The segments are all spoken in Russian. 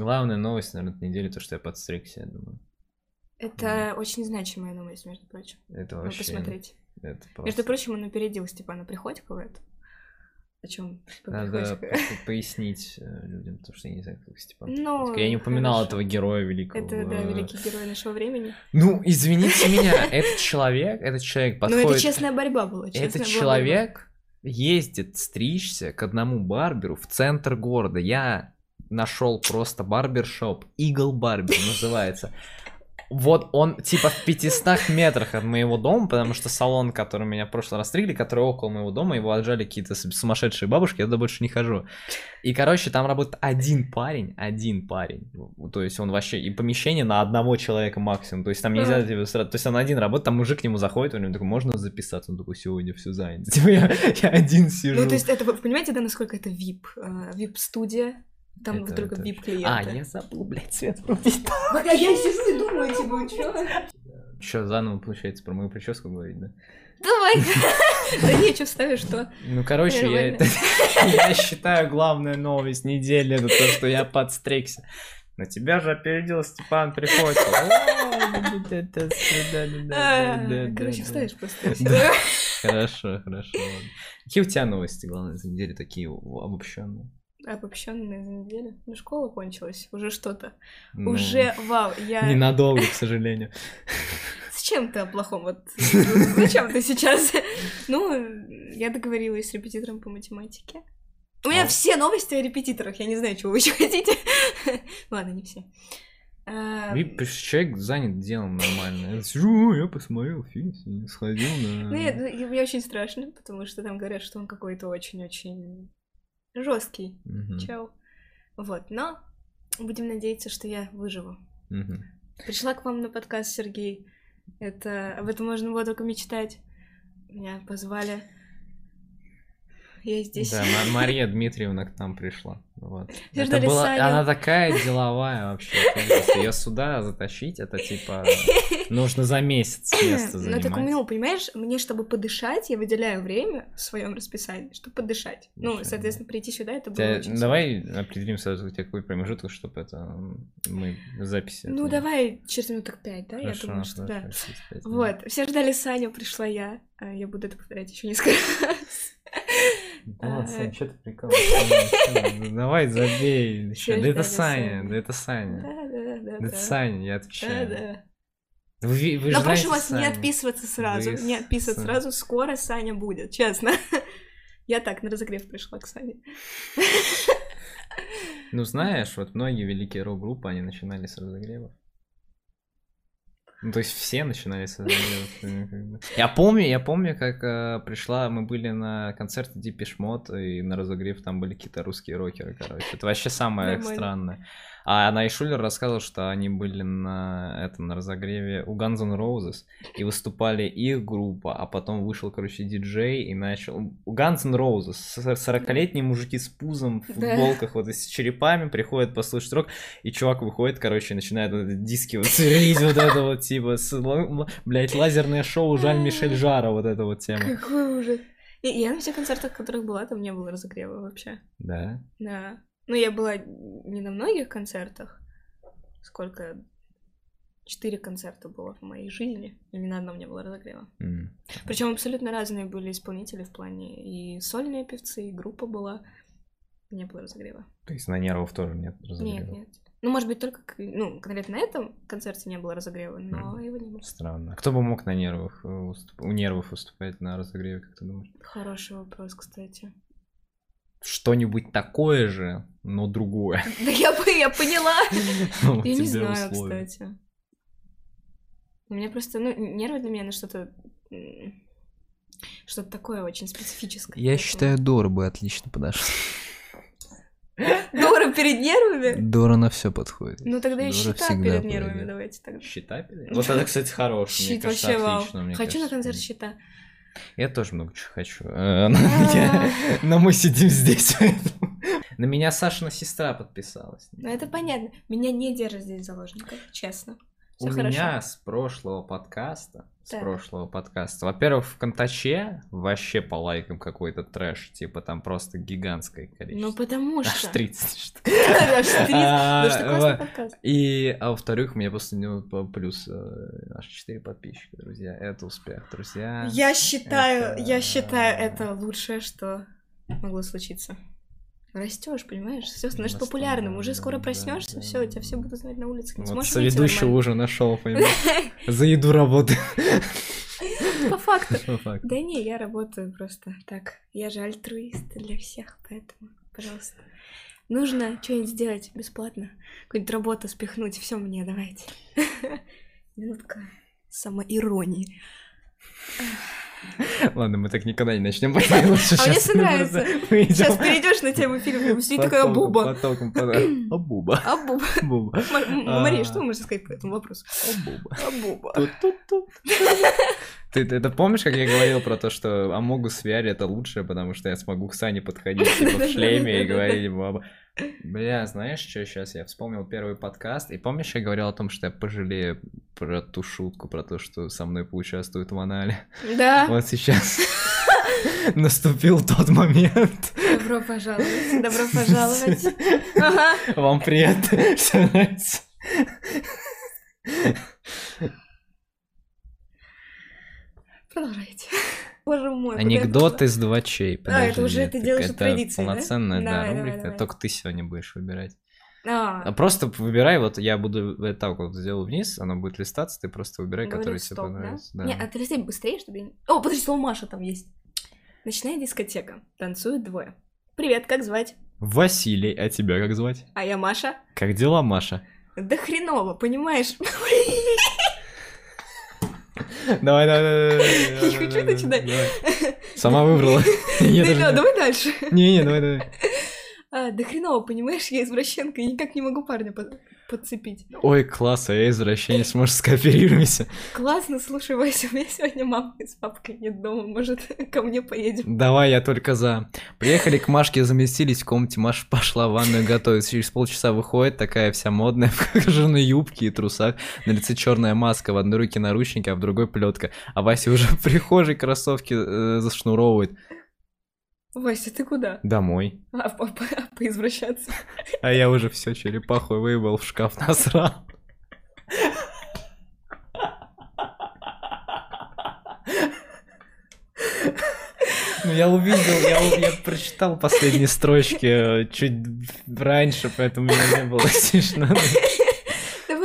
Главная новость, наверное, этой недели, то, что я подстригся, я думаю. Это очень значимая новость, между прочим. Это вообще... посмотрите. Это Между просто... прочим, он опередил Степана Приходькова. Это. О чем Надо по- пояснить э, людям, потому что я не знаю, как Степан. Ну, я не упоминал хорошо. этого героя великого. Это, да, великий герой нашего времени. Ну, извините меня, этот человек, этот человек подходит... Ну, это честная борьба была. честная Этот человек ездит стричься к одному барберу в центр города. Я нашел просто барбершоп. Eagle Barber называется. Вот он типа в 500 метрах от моего дома, потому что салон, который меня в прошлый раз стригли, который около моего дома, его отжали какие-то сумасшедшие бабушки, я туда больше не хожу. И, короче, там работает один парень, один парень. То есть он вообще, и помещение на одного человека максимум. То есть там нельзя, типа, сразу- то есть он один работает, там мужик к нему заходит, он ему такой, можно записаться? Он такой, сегодня все занято. Типа я, я один сижу. Ну, то есть это, вы понимаете, да, насколько это VIP? э, VIP-студия, там Это- только это- VIP-клиенты. А, я забыл, блядь, свет врубить. Я сижу и думаю, типа, чё? Че, заново, получается, про мою прическу говорить, да? Давай. Да нечего ставишь, что? Ну, короче, я, это, я считаю, главная новость недели это то, что я подстригся. На тебя же опередил Степан Приходько. О, это свидание, да, да, да, А, Короче, да. вставишь просто. Хорошо, хорошо. Какие у тебя новости, главное, за неделю такие обобщенные? Обобщенная за неделю. Ну, школа кончилась. Уже что-то. Ну, Уже, вау, я... Ненадолго, к сожалению. Зачем ты о плохом? Вот зачем ты сейчас? Ну, я договорилась с репетитором по математике. У меня А. все новости о репетиторах. Я не знаю, чего вы еще хотите. Ладно, не все. А, Видишь, человек занят делом нормально. Я сижу, «О, я посмотрел фильм, сходил на... Ну, я- ну, мне очень страшно, потому что там говорят, что он какой-то очень-очень жесткий Мгм, чел. Вот, но будем надеяться, что я выживу. мгм. Пришла к вам на подкаст, Сергей. Это об этом можно было только мечтать. Меня позвали. Я здесь. Да, Ма- Мария Дмитриевна к нам пришла. Вот. Это была... Саню. Она такая деловая вообще. Ее сюда затащить, это типа нужно за месяц место Ну, так занимать. ну, понимаешь, мне, чтобы подышать, я выделяю время в своем расписании, чтобы подышать. Ну, соответственно, прийти сюда, это было очень Давай определим сразу, у какой промежуток, чтобы это мы записи. Ну, давай через минут так пять, да? Хорошо, я думаю, что да. Вот, все ждали Саню, пришла я. А, Я буду это повторять еще несколько раз. Да Сань, что ты прикалываешься? Давай, забей. Да это Саня, да это Саня. Да, да, да, Да да. это Саня, я Да, отвечаю. да. Вы, вы Но прошу вас не Саню. отписываться сразу, Вы не отписываться с- сразу, скоро Саня будет, честно. Я так, на разогрев пришла к Сане. Ну, знаешь, вот многие великие рок-группы, они начинали с разогревов. Ну, то есть все начинали с бы. Я помню, я помню, как э, пришла, мы были на концерте Depeche Mode, и на разогрев там были какие-то русские рокеры, короче. Это вообще самое Нормально. странное. А Найшулер рассказывал, что они были на этом на разогреве у Guns N' Roses и выступали их группа, а потом вышел, короче, диджей и начал... У Guns N' Roses, с- 40-летние мужики с пузом в Да. футболках, вот и с черепами приходят послушать рок, и чувак выходит, короче, начинает вот диски вот сверлить, вот это вот, типа, блядь, лазерное шоу Жаль Мишель Жара, вот эта вот тема. Какой ужас. Я на всех концертах, в которых была, там не было разогрева вообще. Да. Да. Ну, я была не на многих концертах. Сколько? Четыре концерта было в моей жизни. И ни на одном не было разогрева. М. Причем абсолютно разные были исполнители в плане и сольные певцы, и группа была. Не было разогрева. То есть на нервов тоже нет разогрева? Нет, нет. Ну, может быть, только, ну, конкретно на этом концерте не было разогрева, но Мгм. его не было. Странно. Кто бы мог на нервах э, выступ- у нервов выступать на разогреве, как ты думаешь? Хороший вопрос, кстати. Что-нибудь такое же, но другое. Да я, по- я поняла. Я не знаю, кстати. У меня просто, ну, нервы для меня на что-то... Что-то такое очень специфическое. Я считаю, Дора бы отлично подошла. Дора перед нервами? Дора на все подходит. Ну тогда и счета перед нервами давайте тогда. Счета перед- Вот это, кстати, хороший. мне Щит кажется, вообще вау. Хочу на концерт щита. Я тоже много чего хочу. Э, Но мы сидим здесь. На меня Сашина сестра подписалась. Ну это понятно. Меня не держат здесь заложников, честно. У меня с прошлого подкаста, с Так. прошлого подкаста, во-первых, в Контаче вообще по лайкам какой-то трэш, типа там просто гигантское количество. Ну, потому Аж что... 30. Аж 30. А, Потому что классный вот. подкаст. И, а во-вторых, просто ну, по- плюс э, аж 4 подписчика, друзья. Это успех, друзья. Я считаю, я считаю, это лучшее, что могло случиться. Растешь, понимаешь? Все становишься Расту, популярным. да, Уже скоро да, проснешься, да, все, тебя все будут знать на улице. Не Вот соведущего уже нашел, понимаешь? За еду работаю. Факту. По факту. Да не, я работаю просто так. Я же альтруист для всех, поэтому, пожалуйста. Нужно что-нибудь сделать бесплатно. Какую-нибудь работу спихнуть. Все мне давайте. Минутка самоиронии. Ладно, мы так никогда не начнем. А мне нравится. Сейчас перейдешь на тему фильма, сидит такая буба. А буба. А буба. Буба. Ма- м- А. Мария, что вы можете сказать по этому вопросу? А буба. А буба. Ты, это помнишь, как я говорил про то, что Амогус в VR это лучшее, потому что я смогу к Сане подходить типа в шлеме и говорить баба. Бля, знаешь, что сейчас я вспомнил первый подкаст, и помнишь, я говорил о том, что я пожалею про ту шутку, про то, что со мной поучаствует в анале. Да, Вот сейчас наступил тот момент. добро пожаловать. Добро пожаловать. Вам привет. Всё нравится? Продолжайте. Боже мой. куда я Анекдот пошла? из двачей. А, это уже ты делаешь это традицией, да? полноценная, да, рубрика. давай. Только ты сегодня будешь выбирать. А А, просто выбирай, вот я буду вот так вот сделаю вниз, оно будет листаться, ты просто выбирай, который тебе стоп, да? понравится. Да. Не, а ты листай быстрее, чтобы... я О, подожди, слово Маша там есть. Ночная дискотека. Танцуют двое. Привет, как звать? Василий, а тебя как звать? А я Маша. Как дела, Маша? Да хреново, понимаешь? Давай, давай, давай. Не хочу начинать. Сама выбрала. Я давай дальше. Не, не, давай, давай. А, да хреново, понимаешь, я извращенка и никак не могу парня под- подцепить. Ой, класс, а я извращенец, может, скооперируемся? Классно, слушай, Вася, у меня сегодня мама с папкой нет дома, может, ко мне поедем? Давай, я только за. Приехали к Машке, заместились в комнате, Маша пошла в ванную готовить. Через полчаса выходит, такая вся модная, в кожаной юбке и трусах. На лице черная маска, в одной руке наручники, а в другой плетка. А Вася уже в прихожей кроссовки э, зашнуровывает. Вася, ты куда? Домой. А, по- по- поизвращаться. А я уже все черепаху выебал в шкаф насрал. Ну, я увидел, я, я прочитал последние строчки э, чуть раньше, поэтому мне не было смешно.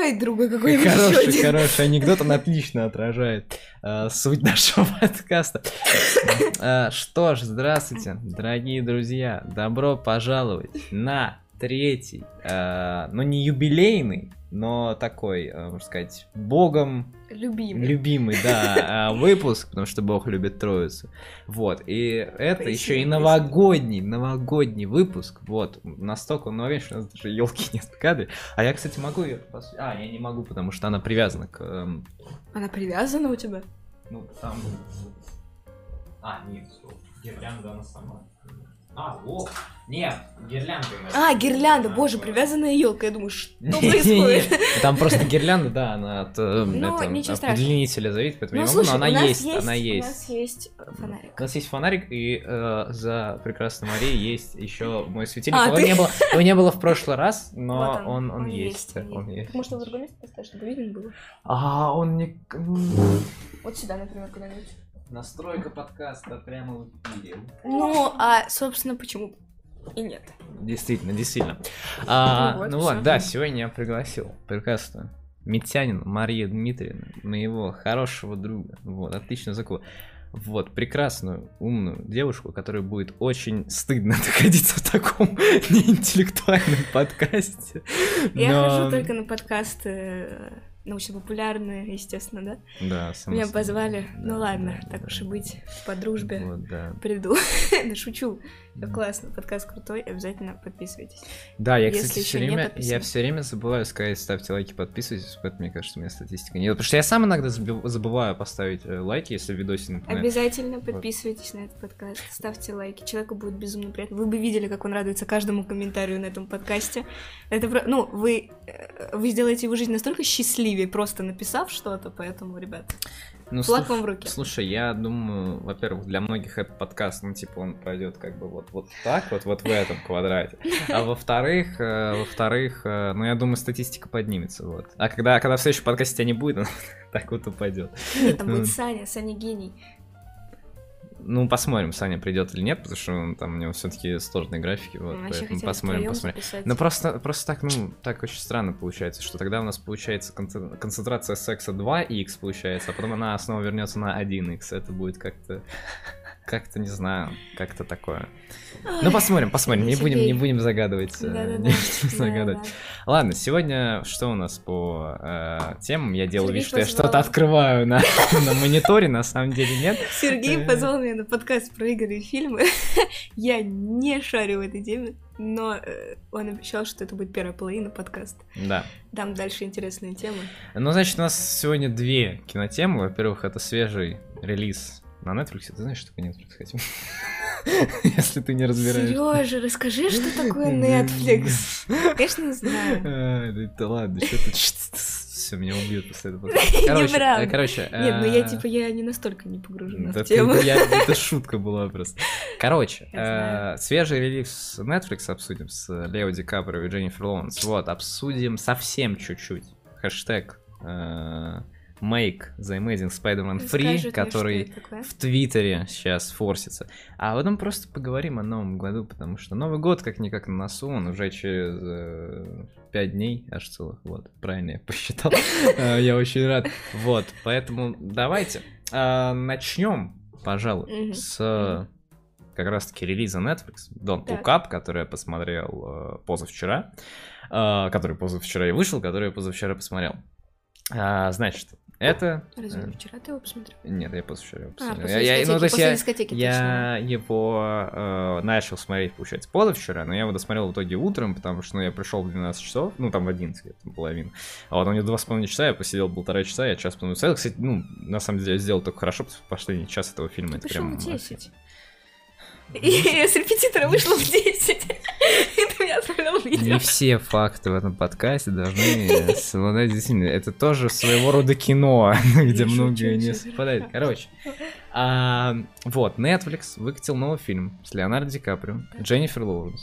Давай другой какой-нибудь еще Хороший, один. хороший анекдот, он отлично отражает э, суть нашего подкаста. Э, что ж, здравствуйте, дорогие друзья, добро пожаловать на третий, э, ну не юбилейный, но такой, э, можно сказать, богом Любимый. любимый, да, э, выпуск, потому что Бог любит Троицу. Вот, и это еще и новогодний, новогодний выпуск. Вот, настолько он новогодний, что у нас даже елки нет в кадре. А я, кстати, могу ее... А, я не могу, потому что она привязана к... эм, Она привязана у тебя? ну, там... А, нет, стоп. Гирлянда она сама. А, вот. Нет, гирлянда. А, гирлянда, боже, привязанная елка. Я думаю, что происходит? Там просто гирлянда, да, она от, э, Ну, удлинителя зависит, поэтому Ну, не могу, слушай, но у она есть, она У есть. нас есть фонарик. У нас есть фонарик, и э, за прекрасной Марией есть еще мой светильник. А, его, не было, его в прошлый раз, но он, есть. Может, в другое место поставить, чтобы видно было? А, он не... Вот сюда, например, куда-нибудь. Настройка подкаста прямо в эфире. Ну, а, собственно, почему и нет? Действительно, действительно. А, Ну вот, ну вот, да, сегодня я пригласил прекрасную Митянину Марию Дмитриевну, моего хорошего друга. Вот, отлично закон. Вот, прекрасную, умную девушку, которой будет очень стыдно находиться в таком неинтеллектуальном подкасте. Я Но- хожу только на подкасты э, научно-популярные, естественно, да? Да, само Меня собой. позвали. Да, Ну ладно, да, так да. уж и быть, по дружбе Вот, да. приду. Шучу. Всё классно, подкаст крутой, обязательно подписывайтесь. Да, я, Если кстати, все время, я все время забываю сказать, ставьте лайки, подписывайтесь, поэтому мне кажется, у меня статистика не... Потому что я сам иногда забываю поставить э, лайки, если в видосе, например. Обязательно подписывайтесь на этот подкаст, ставьте лайки. Человеку будет безумно приятно. Вы бы видели, как он радуется каждому комментарию на этом подкасте. Это про- ну, вы э, вы сделаете его жизнь настолько счастливее, просто написав что-то, поэтому, ребят, Ну, флаг слуш- в руки. Слушай, я думаю, во-первых, для многих этот подкаст, ну, типа, он пройдет как бы вот, вот так вот, вот в этом квадрате. А во-вторых, э, во-вторых, э, ну, я думаю, статистика поднимется, вот. А когда, когда в следующем подкасте тебя не будет, она так вот упадет. Нет, там будет Саня, Саня гений. Ну, посмотрим, Саня придет или нет, потому что он, там у него все-таки сложные графики, вот, Мы поэтому посмотрим, посмотрим. записать. Ну просто, просто так, ну, так очень странно получается, что тогда у нас получается конце- концентрация секса 2х получается, а потом она снова вернется на 1х. Это будет как-то, как-то, не знаю, как-то такое. Ну Ой, посмотрим, посмотрим, не будем, не будем загадывать. э, Да-да-да. не будем загадывать. Да-да. Ладно, сегодня что у нас по э, темам? Я делаю Сергей вид, что я позвал. что-то открываю на, на мониторе, на самом деле нет. Сергей Э. позвал меня на подкаст про игры и фильмы. Я не шарю в этой теме, но э, он обещал, что это будет первая половина подкаста. Да. Дам дальше интересные темы. Ну, значит, у нас сегодня две кинотемы. Во-первых, это свежий релиз на Netflix. Ты знаешь, что такое Netflix хотим? Если ты не разбираешься. Сережа, расскажи, что такое Netflix. Конечно, знаю. А, да ладно, что ты... Все, меня убьют после этого. Короче, Неправда. э, короче... Нет, ну я э, типа я не настолько не погружена да в ты- тему. я- Это шутка была просто. Короче, э, свежий релиз Netflix обсудим с Лео Ди Каприо и Дженнифер Лоуренс. Вот, обсудим совсем чуть-чуть. Хэштег э, Make the Amazing Spider-Man Free, что который в Твиттере сейчас форсится. А потом просто поговорим о Новом году, потому что Новый год как-никак на носу, он уже через э, пять дней аж целых, вот, правильно я посчитал. Э, Я очень рад. Вот, поэтому давайте э, начнем, пожалуй, с как раз-таки релиза Netflix, Don't Look. Up, который я посмотрел э, позавчера, э, который позавчера и вышел, который я позавчера посмотрел. А, Значит, это... Разве э, вчера ты его посмотрел? нет, я позавчера его А, посмотрел. после Я- ну, то есть после я, дискотеки, я его э, начал смотреть, получается, позавчера, но я его досмотрел в итоге утром, потому что ну, я пришел в 12 часов, ну там в 11, где-то половину. А вот у него два с половиной часа, я посидел полтора часа, я час половиной посидел. Кстати, ну, на самом деле, я сделал только хорошо, потому что последний час этого фильма, это Пришел прям... в э, 10. И с репетитора вышла в 10. И ты меня отправлял Не видео. все факты в этом подкасте должны совладать действительно. Это тоже своего рода кино, где шучу, не хорошо. Короче, а, вот, Netflix выкатил новый фильм с Леонардо Ди Каприо, Дженнифер Лоуренс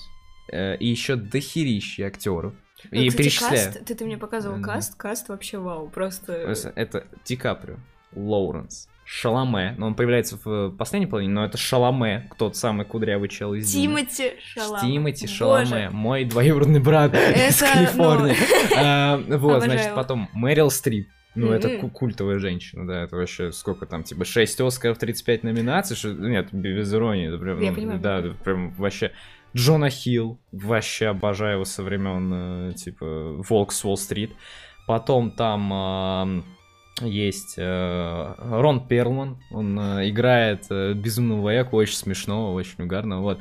э, и еще дохерища актеров. Ну, И кстати, перечисляю. каст, ты, ты мне показывал Да. каст, каст вообще вау, просто... Это Ди Каприо, Лоуренс, Шаломе, но он появляется в последней половине, но это Шаломе, тот самый кудрявый чел из. Тимати Шалам. Тимати. Шаломе, мой двоюродный брат из Это, Калифорнии. А, Вот, Обожаю значит, его. потом Мэрил Стрип. Ну, это культовая женщина, да, это вообще сколько там, типа, 6 Оскаров, 35 номинаций, что... нет, без иронии, это прям, Я ну, понимаю. да, это прям вообще... Джона Хилл, вообще обожаю его со времен, э, типа, Волк с Уолл-стрит. Потом там ам, есть э, Рон Перлман, он э, играет э, безумного вояку, очень смешного, очень угарного, вот.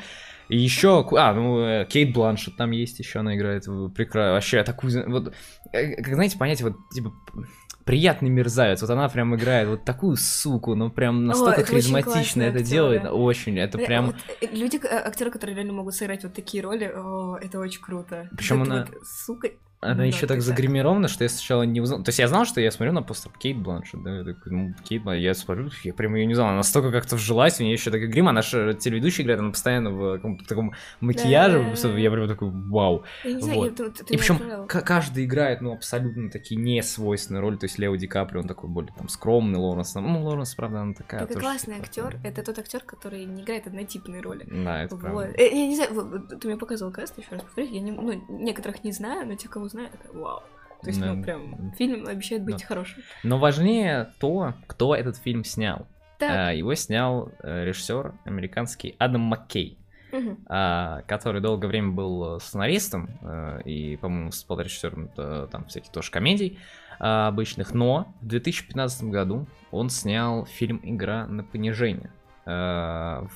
И еще, а, ну, э, Кейт Бланшет там есть еще, она играет прекрасно. Вообще, такую, вот, э, как знаете, понять, вот, типа, приятный мерзавец, вот она прям играет вот такую суку, ну, прям настолько это очень харизматично это актер, делает, да. очень, это Э, прям... вот, э, люди, актеры, которые реально могут сыграть вот такие роли, о, это очень круто. Причём Вот она- вот сука. Она Ну, еще так загримирована, что я сначала не узнал. То есть я знал, что я смотрю на постер Кейт Бланшет, да, я такой, ну, Кейт Бланшет, я смотрю, я прям ее не знал, она настолько как-то вжилась, у нее еще такая грим, она же телеведущая играет, она постоянно в каком-то таком макияже, Да-да-да. что я прям такой, вау. Я не знаю, Вот. я- ты- ты И причем каждый играет, ну, абсолютно такие несвойственные роли, то есть Лео Ди Каприо, он такой более там скромный, Лоуренс, ну, Лоуренс, правда, она такая. Это классный актер. Это тот актер, который не играет однотипные роли. Да, это Вот. правда. Э, Я не знаю, ты мне показывал каст, еще раз повторюсь, я не, ну, некоторых не знаю, но тех, кого знаю, это вау. То есть, ну, прям, фильм обещает быть Да. хорошим. Но важнее то, кто этот фильм снял. Так, А, Его снял э, режиссер американский Адам Маккей. а, который долгое время был э, сценаристом э, и, по-моему, с режиссером там всяких тоже комедий а, обычных, но в 2015 году он снял фильм «Игра на понижение».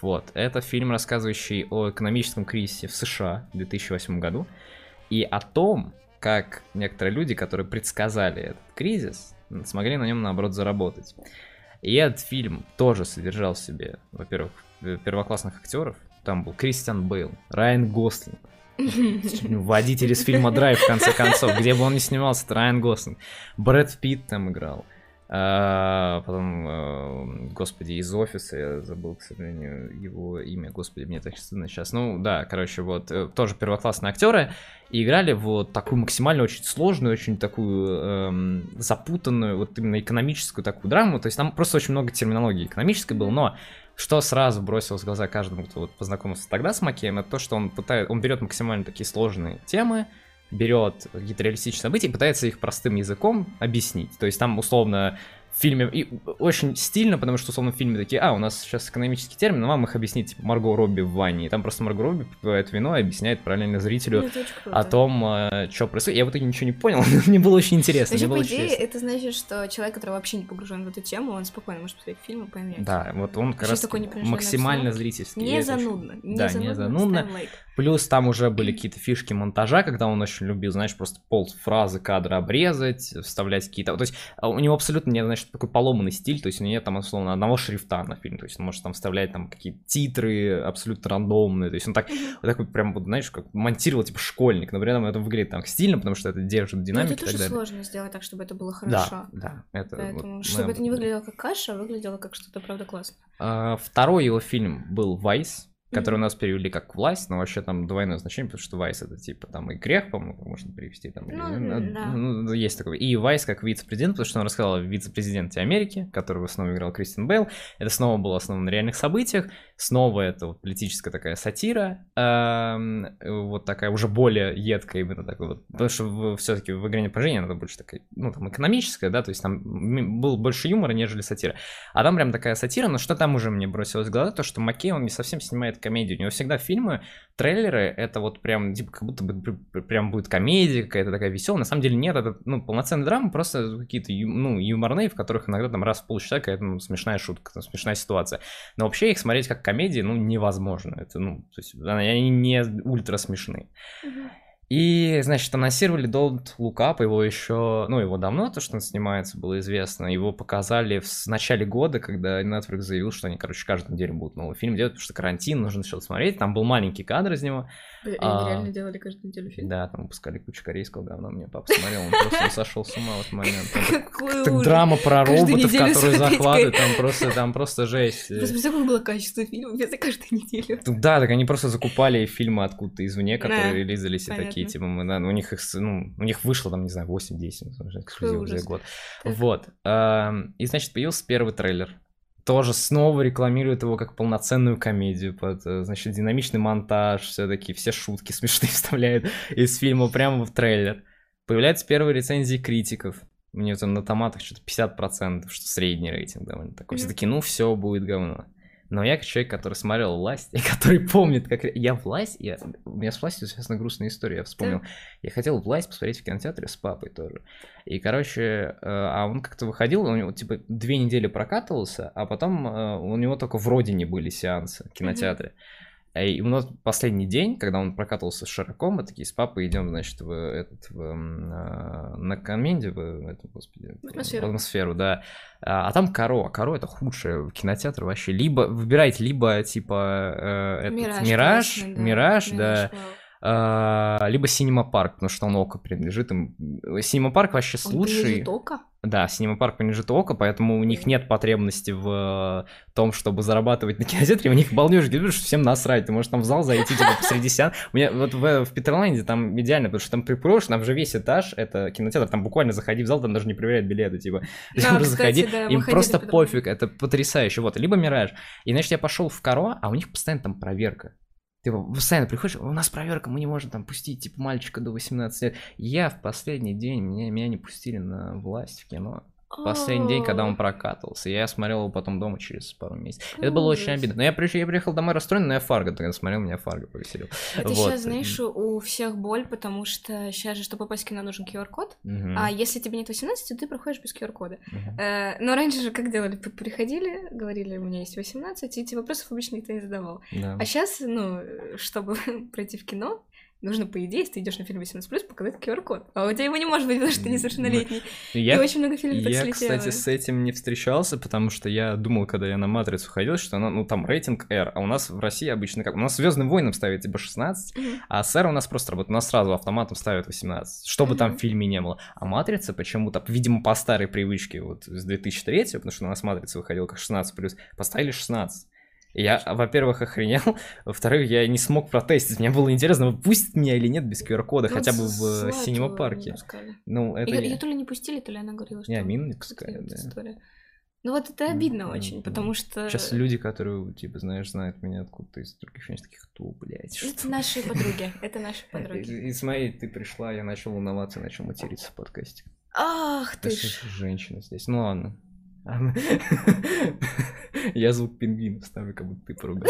Вот, это фильм, рассказывающий о экономическом кризисе в США в 2008 году и о том, как некоторые люди, которые предсказали этот кризис, смогли на нем, наоборот, заработать. И этот фильм тоже содержал в себе, во-первых, первоклассных актеров. Там был Кристиан Бейл, Райан Гослинг, Водитель из фильма «Драйв», в конце концов, где бы он ни снимался, Райан Гослинг. Брэд Питт там играл. А, потом, а, господи, из офиса, я забыл, к сожалению, его имя, господи, мне так стыдно сейчас. Ну, да, короче, вот, э, тоже первоклассные актеры, и играли вот такую максимально очень сложную, очень такую эм, запутанную, вот именно экономическую такую драму, то есть там просто очень много терминологии экономической было, но что сразу бросилось в глаза каждому, кто вот познакомился тогда с Макеем, это то, что он пытает, он берет максимально такие сложные темы, берет какие-то реалистичные события и пытается их простым языком объяснить. То есть там условно в фильме, и очень стильно, потому что, условно, в фильме такие, а, у нас сейчас экономический термин, но вам их объяснить, типа, Марго Робби в ванне, и там просто Марго Робби попивает вино и объясняет параллельно зрителю о том, э, что происходит. Я в итоге ничего не понял, но мне было очень интересно, Вообще, по идее, интересно. это значит, что человек, который вообще не погружен в эту тему, он спокойно может посмотреть фильм и поймет. Да, вот он как раз максимально обстановки. зрительский. Не занудно. Не Да, не занудно. Плюс там уже были какие-то фишки монтажа, когда он очень любил, знаешь, просто пол фразы кадра обрезать, вставлять какие-то... То есть а у него абсолютно нет, значит, такой поломанный стиль, то есть у него нет там, условно, одного шрифта на фильм, то есть он может там вставлять там какие-то титры абсолютно рандомные, то есть он так, вот так вот прям, вот, знаешь, как монтировал, типа, школьник, но при этом это выглядит так стильно, потому что это держит динамику это тоже сложно сделать так, чтобы это было Да, хорошо. да, это Поэтому, вот чтобы мы- это не выглядело как каша, а выглядело как что-то правда классно. А, Второй его фильм был «Вайс», который у нас перевели как «Власть», но вообще там двойное значение, потому что «Вайс» — это типа там и грех, по-моему, можно перевести там. Ну, да. ну, есть такой. И «Вайс» как вице-президент, потому что он рассказал о вице-президенте Америки, которого снова играл Кристин Бейл. Это снова было основано на реальных событиях. Снова это вот политическая такая сатира, эм, вот такая уже более едкая именно такой вот. Потому что все-таки в «Игре непрожения» она больше такая, ну, там, экономическая, да, то есть там был больше юмора, нежели сатира. А там прям такая сатира, но что там уже мне бросилось в глаза, то что Маккей, он не совсем снимает комедию. У него всегда фильмы, трейлеры, это вот прям, типа, как будто бы пр- пр- прям будет комедия какая-то такая веселая. На самом деле нет, это, ну, полноценная драма, просто какие-то, ну, юморные, в которых иногда там раз в полчаса какая-то ну, смешная шутка, там, смешная ситуация. Но вообще их смотреть как комедии, ну, невозможно. Это, ну, то есть они не ультра смешные. И, значит, анонсировали Don't Look Up, его еще, ну, его давно, то, что он снимается, было известно. Его показали в начале года, когда Netflix заявил, что они, короче, каждую неделю будут новый фильм делать, потому что карантин, нужно что-то смотреть. Там был маленький кадр из него. Они А, реально делали каждую неделю фильм. Да, там выпускали кучу корейского говна. Мне папа смотрел, он просто сошел с ума в этот момент. Драма про роботов, которые захватывают, там просто, там просто жесть. Господи, какое было качество фильма за каждую неделю. Да, так они просто закупали фильмы откуда-то извне, которые релизались, и понятно. Такие, типа, мы, да, у них их, ну, у них вышло там, не знаю, 8-10, ну, эксклюзив за год. Так. Вот. И, значит, появился первый трейлер. Тоже снова рекламируют его как полноценную комедию, под, э, значит, динамичный монтаж, все-таки все шутки смешные вставляют из фильма прямо в трейлер. Появляются первые рецензии критиков. У нее там на томатах что-то 50%, что средний рейтинг довольно такой. Все таки ну все, будет говно. Но я как человек, который смотрел «Власть», и который помнит, как... Я «Власть», я... у меня с «Властью» связана грустная история, я вспомнил. Я хотел «Власть» посмотреть в кинотеатре с папой тоже. И, короче, э, а он как-то выходил, у него, типа, две недели прокатывался, а потом э, у него только в родине были сеансы в кинотеатре. Э, И у нас последний день, когда он прокатывался широко, мы такие с папой идем, значит, в этот, в, а, на коменде, в, эту, господи, атмосферу. в атмосферу, да. А, а там Каро, а Каро это худшее кинотеатр вообще. Либо выбирайте, либо типа э, этот, Мираж, классный, да. Мираж, да, а, либо Синема Парк, потому что он Okko принадлежит им. Синема Парк вообще Он лучший. Okko? Да, Синема Парк принадлежит Okko, поэтому у них нет потребности в э, том, чтобы зарабатывать на кинотеатре. У них балдеж, что всем насрать. Ты можешь там в зал зайти, типа, посреди сеанса. У меня вот в, в Питерленде там идеально, потому что там припрошь, там же весь этаж, это кинотеатр, там буквально заходи в зал, там даже не проверяют билеты, типа. Да, кстати, заходи, да, им просто пофиг, это потрясающе. Вот, либо Мираж. И, значит, я пошел в Каро, а у них постоянно там проверка. Ты постоянно приходишь, у нас проверка, мы не можем там пустить, типа, мальчика до 18 лет. Я в последний день, меня, меня не пустили на власть в кино. Последний день, когда он О, прокатывался. Я смотрел его потом дома через пару месяцев. Это было очень обидно. Но я, приш- я приехал домой расстроен, но я Фарго тогда смотрел, меня Фарго повеселил. Это Вот. сейчас, знаешь, у всех боль, потому что сейчас же, чтобы попасть в кино, нужен QR-код. Мгм. А если тебе нет 18, то ты проходишь без QR-кода. Мгм. Э, но раньше же как делали? Приходили, говорили, у меня есть 18, и эти вопросов обычно никто не задавал. Да. А сейчас, ну, чтобы пройти в кино, нужно, по идее, если ты идешь на фильм 18+, показать QR-код. А у тебя его не может быть, потому что ты несовершеннолетний. Я, И очень много фильмов так я, слетело. кстати, с этим не встречался, потому что я думал, когда я на Матрицу ходил, что она, ну, там рейтинг R, а у нас в России обычно как? У нас Звездным войнам ставят типа 16, Мгм. а с R у нас просто работает, у нас сразу автоматом ставят 18, что бы там в фильме не было. А Матрица почему-то, видимо, по старой привычке, вот с 2003, потому что у нас Матрица выходила как 16+, поставили 16. Я, во-первых, охренел, во-вторых, я не смог протестить. Мне было интересно, выпустят меня или нет без QR-кода, хотя бы в Злату синема не парке. пускали. Ну, это... Её то ли не пустили, то ли она говорила, что... Не, Амину не вот да. Ну вот это обидно Мгм, очень, потому что... Сейчас люди, которые, типа, знаешь, знают меня откуда-то из других фильмов, таких, кто, блядь, Это что? наши подруги, это наши И, подруги. и смотри, ты пришла, я начал волноваться, начал материться в подкасте. Ах ты ж женщина здесь? Ну ладно. Я звук пингвина ставлю, как будто ты поругал.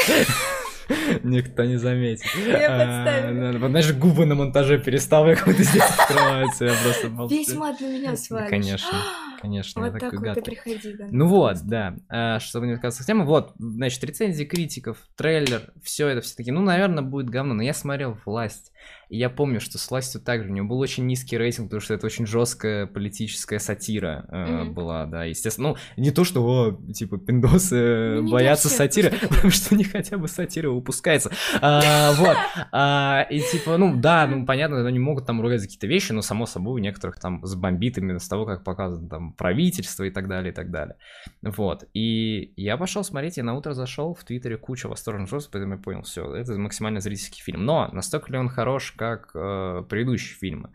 Никто не заметит. Я А, знаешь, губы на монтаже переставлю, как будто здесь открываются, я просто молчу. Весь мат на меня свалишь. конечно, Конечно, я Вот так вот приходи. Ну вот, да. А, чтобы не отказаться от темы, вот, значит, рецензии критиков, трейлер, все это все таки, ну, наверное, будет говно, но я смотрел «Власть», и я помню, что с «Властью» также у него был очень низкий рейтинг, потому что это очень жесткая политическая сатира э, Мгм. была, да, естественно. Ну, не то, что, о, типа, пиндосы э, Ну, не боятся всех, сатиры, потому что них хотя бы сатира выпускается. А, Вот. А, И типа, ну, да, ну, понятно, они могут там ругать за какие-то вещи, но, само собой, у некоторых там сбомбит именно с того, как показано там правительство и так далее, и так далее. Вот. И я пошел смотреть, я на утро зашел, в Твиттере куча восторженных отзывов, поэтому я понял, все, это максимально зрительский фильм. Но настолько ли он хорош, как э, предыдущие фильмы?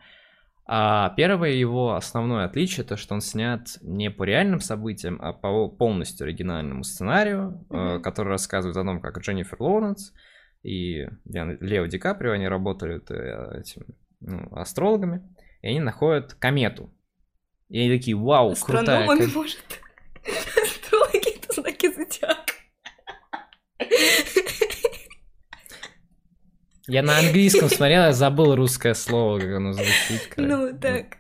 А первое его основное отличие, то, что он снят не по реальным событиям, а по полностью оригинальному сценарию, э, Мгм. который рассказывает о том, как Дженнифер Лоуренс и Лео Ди Каприо, они работают э, этими ну, астрологами, и они находят комету. И они такие, вау, крутая Астрономами, ком- может. Астрологи — это знаки зодиака. Я на английском смотрел, я забыл русское слово, как оно звучит. короче. Ну, так.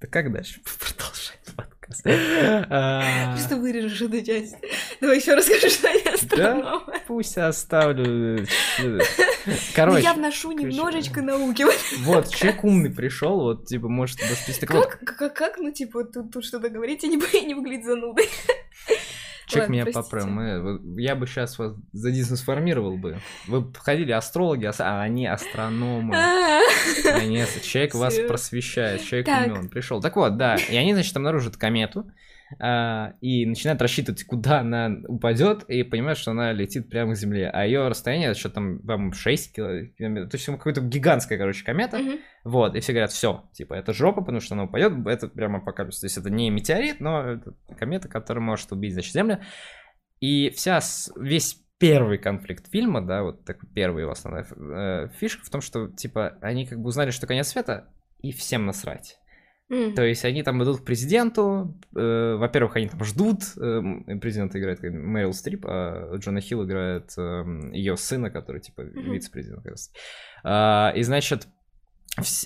Да как дальше продолжать подкаст? А, Просто вырежешь эту часть. Давай еще расскажи, что они астрономы. Пусть оставлю. э, Ну, Короче, я вношу немножечко науки. вот, человек умный пришел, вот, типа, может. Так вот, Как, как, как, ну, типа, тут, тут что-то говорить, и не, выглядеть занудой. Человек меня простите. поправил. Я бы сейчас вас задезинформировал бы. Вы ходили астрологи, ас- а они астрономы. Человек вас просвещает, человек умен, пришел. Так вот, да, и они, значит, обнаружат комету, и начинают рассчитывать, куда она упадет, и понимают, что она летит прямо к Земле. А ее расстояние, что там, по-моему, 6 километров, то есть какая-то гигантская, короче, комета. Мгм. Вот, и все говорят, все, типа, это жопа, потому что она упадет, это прямо апокалипсис. То есть это не метеорит, но это комета, которая может убить, значит, Землю. И вся, весь первый конфликт фильма, да, вот такой первый его основная э, фишка в том, что, типа, они как бы узнали, что конец света, и всем насрать. М. То есть они там идут к президенту, э, во-первых, они там ждут, э, президент играет Мэрил Стрип, а Джона Хилл играет ее сына, который, типа, Мгм. вице-президент, как раз. А, и, значит,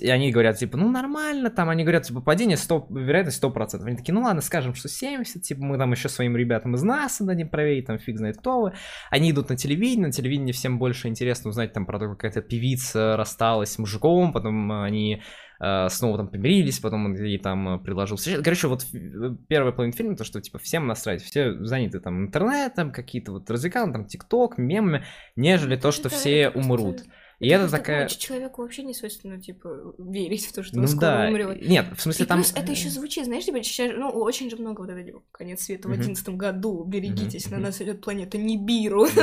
и они говорят, типа, ну нормально, там, они говорят, типа, падение 100, вероятность 100%. Они такие, ну ладно, скажем, что 70, типа, мы там еще своим ребятам из НАСА дадим проверить, там, фиг знает кто вы. Они идут на телевидение, на телевидении всем больше интересно узнать там про то, как какая-то певица рассталась с мужиком, потом они э, снова там помирились, потом он ей там э, предложил встречаться. Короче, вот э, первая половина фильма, то, что, типа, всем насрать, все заняты там интернетом, какие-то вот развлекалом, там, ТикТок, мемами, нежели то, что все умрут. И это просто, такая... человеку вообще не свойственно, типа, верить в то, что Ну он скоро да, умрет. нет, в смысле И там... плюс это еще звучит, знаешь, типа, сейчас, ну, очень же много вот этого, типа, конец света в одиннадцатом году, берегитесь, на нас идет планета Нибиру.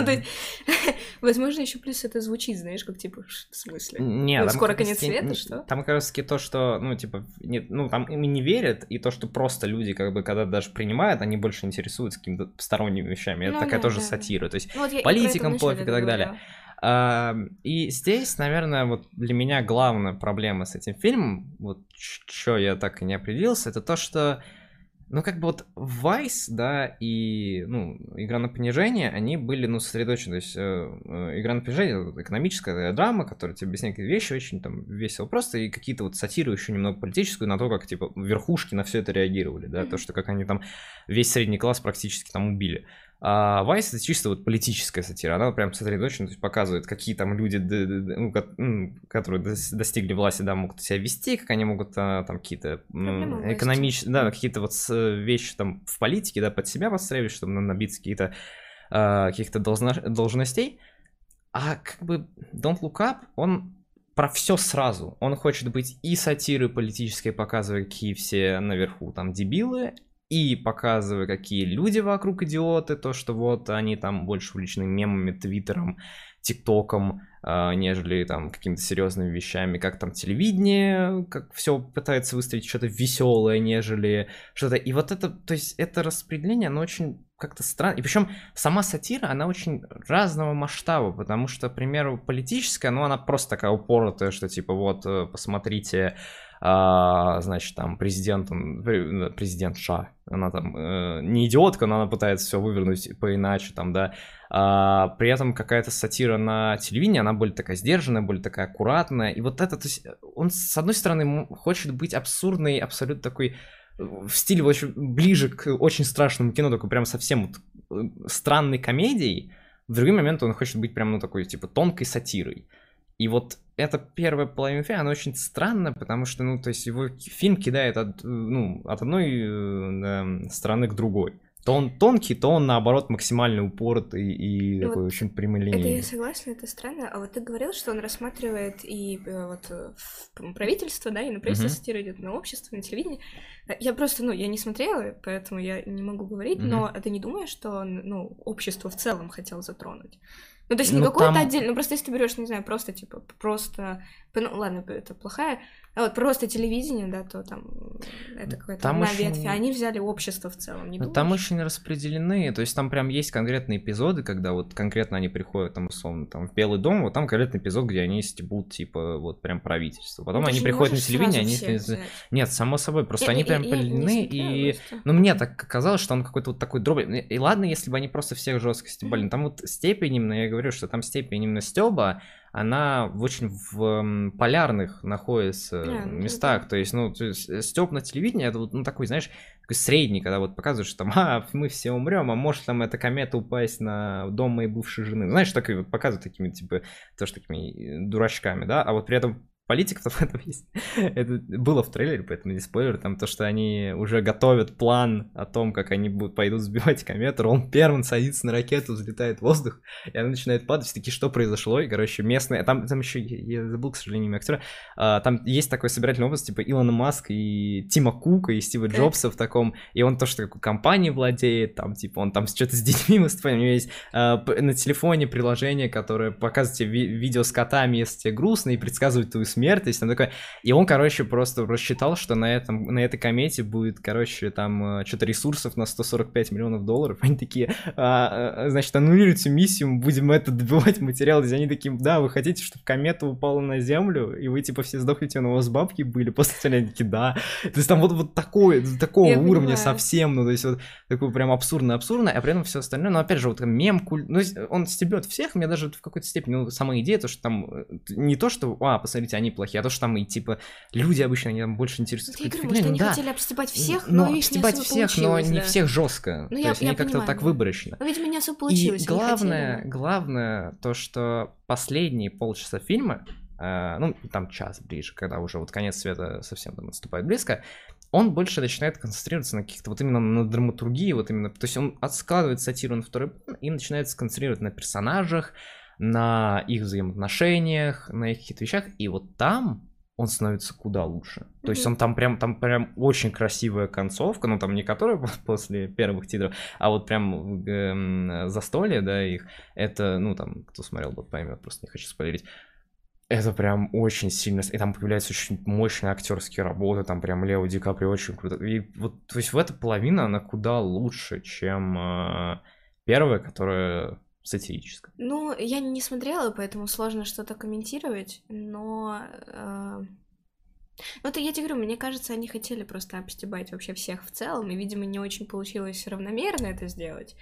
Возможно, еще плюс это звучит, знаешь, как, типа, в смысле? Нет, Ну, скоро конец света, что? Там как раз таки то, что, ну, типа, нет, ну, там ими не верят, и то, что просто люди, как бы, когда даже принимают, они больше интересуются какими-то сторонними вещами. Это Ну такая тоже сатира. То есть Ну, это политикам пофиг и так далее. И здесь, наверное, вот для меня главная проблема с этим фильмом, вот что я так и не определился, это то, что, ну, как бы вот Vice, да, и, ну, Игра на понижение, они были, ну, сосредоточены, то есть э, э, Игра на понижение, экономическая драма, которая тебе объясняет какие-то вещи очень там весело просто, и какие-то вот сатиры еще немного политическую на то, как, типа, верхушки на все это реагировали, да, то, что как они там весь средний класс практически там убили. А Vice это чисто вот политическая сатира. Она прям сосредоточена, то есть показывает, какие там люди, ну, которые достигли власти, да, могут себя вести, как они могут а, там какие-то экономические, да, какие-то вот вещи там в политике, да, под себя подстраивать, чтобы набиться какие-то а, каких-то должностей. А как бы Don't Look Up, он про все сразу. Он хочет быть и сатирой политической, показывая, какие все наверху там дебилы, и показывая, какие люди вокруг идиоты, то, что вот они там больше увлечены мемами, твиттером, тиктоком, э, нежели там какими-то серьезными вещами, как там телевидение, как все пытается выставить что-то веселое, нежели что-то. И вот это, то есть это распределение, оно очень как-то странно. И причем сама сатира, она очень разного масштаба, потому что, к примеру, политическая, ну, она просто такая упоротая, что типа вот, э, посмотрите, а, значит, там президент, он, президент Ша, она там э, не идиотка, но она пытается все вывернуть поиначе, там, да. А, при этом какая-то сатира на телевидении, она более такая сдержанная, более такая аккуратная. И вот это, то есть, он, с одной стороны, хочет быть абсурдный, абсолютно такой э, в стиле очень ближе к очень страшному кино, такой прям совсем вот э, странной комедией. В другой момент он хочет быть прям, ну, такой, типа, тонкой сатирой. И вот эта первая половина фильма, она очень странна, потому что, ну, то есть его фильм кидает от, ну, от одной э, стороны к другой. То он тонкий, то он, наоборот, максимально упоротый и ну, такой вот очень прямолинейный. Это я согласна, это странно. А вот ты говорил, что он рассматривает и э, вот э, правительство, да, и на правительство сатира идет на общество, на телевидение. Я просто, ну, я не смотрела, поэтому я не могу говорить, uh-huh. но ты не думаешь, что он, ну, общество в целом хотел затронуть? Ну, то есть не ну, какое-то там... отдельно, ну, просто если ты берешь, не знаю, просто, типа, просто, ну, ладно, это плохая, а вот просто телевидение, да, то там это какая-то там одна очень... ветвь, а они взяли общество в целом, не Там очень распределены, то есть там прям есть конкретные эпизоды, когда вот конкретно они приходят, там, условно, там, в Белый дом, вот там конкретный эпизод, где они стебут, типа, вот прям правительство. Потом ну, они приходят на телевидение, они... Взять. Нет, само собой, просто я, они прям поделены, и... Ну, мне так казалось, что он какой-то вот такой дробный. И ладно, если бы они просто всех жестко стебали, там вот степень именно, я говорю, что там степень именно стеба, она в очень в полярных находится yeah, ну, местах. Да. То есть, ну, то есть, э, степ на телевидении это вот ну, такой, знаешь, такой средний, когда вот показывают, что там, а, мы все умрем, а может там эта комета упасть на дом моей бывшей жены. Знаешь, так и показывают такими, типа, тоже такими э, дурачками, да, а вот при этом политиков в этом есть. Это было в трейлере, поэтому не спойлер. Там то, что они уже готовят план о том, как они будут, пойдут сбивать комету. Он первым садится на ракету, взлетает в воздух, и она начинает падать. Все таки что произошло? И, короче, местные... Там, там еще, я забыл, к сожалению, имя актера. А, там есть такой собирательный образ, типа Илона Маск и Тима Кука, и Стива Джобса в таком. И он то, что какой компанией владеет, там, типа, он там что-то с детьми выступает. У него есть а, на телефоне приложение, которое показывает тебе ви- видео с котами, если тебе грустно, и предсказывает твою смертность, там такое. И он, короче, просто рассчитал, что на, этом, на этой комете будет, короче, там э, что-то ресурсов на 145 миллионов долларов. Они такие, а, а, значит, аннулируйте миссию, мы будем это добывать материал. Здесь они такие, да, вы хотите, чтобы комета упала на Землю, и вы, типа, все сдохнете, но у вас бабки были. После они такие, да. То есть там вот, вот такое, такого Я уровня понимаю. совсем, ну, то есть вот такой прям абсурдно-абсурдно, а при этом все остальное, ну, опять же, вот мем, куль... ну, он стебет всех, мне даже в какой-то степени, ну, сама идея, то, что там э, не то, что, а, посмотрите, они плохие, а то, что там и типа люди обычно они там больше интересуются. Я говорю, может, они да. хотели обстебать всех, но, но обстебать всех, но не да. всех жестко. Ну, то я, есть я они как-то так выборочно. Но, видимо, не особо получилось. И главное, главное то, что последние полчаса фильма, э, ну, там час ближе, когда уже вот конец света совсем там отступает близко, он больше начинает концентрироваться на каких-то вот именно на драматургии, вот именно, то есть он откладывает сатиру на второй план и начинает сконцентрировать на персонажах, на их взаимоотношениях, на их каких-то вещах, и вот там он становится куда лучше. Mm-hmm. То есть он там прям, там прям очень красивая концовка, ну там не которая после первых титров, а вот прям э, застолье, да, их, это, ну там, кто смотрел, тот поймет, просто не хочу спойлерить. Это прям очень сильно, и там появляются очень мощные актерские работы, там прям Лео Ди Капри очень круто. И вот, то есть в эта половина, она куда лучше, чем э, первая, которая сатирическое. Ну, я не смотрела, поэтому сложно что-то комментировать, но... Э... Ну, это я тебе говорю, мне кажется, они хотели просто обстебать вообще всех в целом, и, видимо, не очень получилось равномерно это сделать.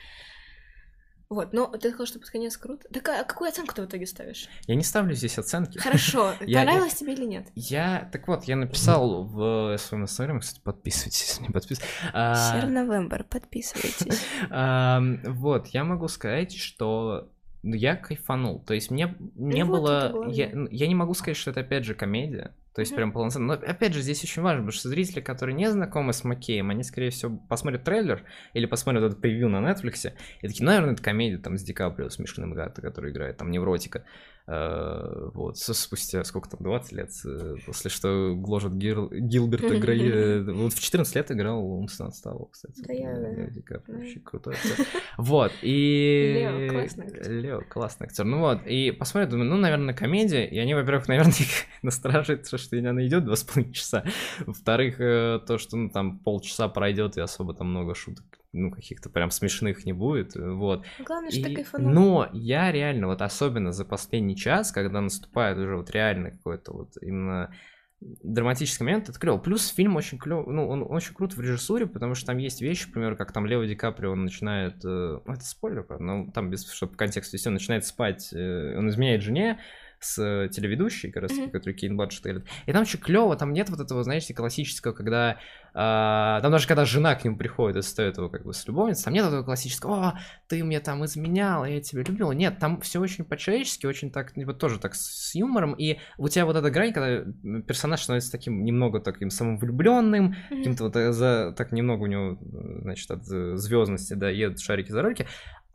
Вот, но ты сказал, что под конец круто. Так а какую оценку ты в итоге ставишь? Я не ставлю здесь оценки. Хорошо, понравилось тебе или нет? Я, так вот, я написал в своем инстаграме, кстати, подписывайтесь, если не подписывайтесь. А, Сер Новембр, подписывайтесь. ам, Вот, я могу сказать, что ну, я кайфанул. То есть мне не Ну было... Я, ну, я не могу сказать, что это опять же комедия. То есть прям полноценно. Но опять же, здесь очень важно, потому что зрители, которые не знакомы с Макеем, они, скорее всего, посмотрят трейлер или посмотрят этот превью на Netflix и такие, ну, наверное, это комедия там с Ди Каприо, смешным, да, который играет там невротика. Э, Вот, спустя сколько там, 20 лет, э, после что гложет Гир- Гилберта Грея. Вот в 14 лет играл Умственно отсталого, кстати. Да я, да. Ди Каприо, вообще крутой актер. Вот, и... Лео классный актер. Лео классный актер. Ну вот, и посмотрят, думаю, ну, наверное, комедия. И они, во-первых, наверное, то, что она идет два с половиной часа. Во-вторых, э, то, что, ну, там полчаса пройдет, и особо там много шуток, ну, каких-то прям смешных не будет. э, Вот. Главное, что ты И- кайфанул. но я реально, вот особенно за последний час, когда наступает уже вот реально какой-то вот именно драматический момент, это клево. Плюс фильм очень клев, ну, он очень крут в режиссуре, потому что там есть вещи, например, как там Лео Ди Каприо, он начинает, э, ну, это спойлер, правда, но там без, чтобы контекст вести, он начинает спать, э, он изменяет жене, с э, телеведущей, как раз, Мгм. которую Кейн Бладшет играет. И там очень клево, там нет вот этого, знаете, классического, когда а, там даже когда жена к нему приходит и стоит его как бы с любовницей, там нет этого классического, о, ты мне там изменял, я тебя любил. Нет, там все очень по-человечески, очень так, вот тоже так с юмором. И у тебя вот эта грань, когда персонаж становится таким немного таким самовлюбленным, Мгм. каким-то вот э, за, так немного у него, э, значит, от звездности, да, едут шарики за ролики.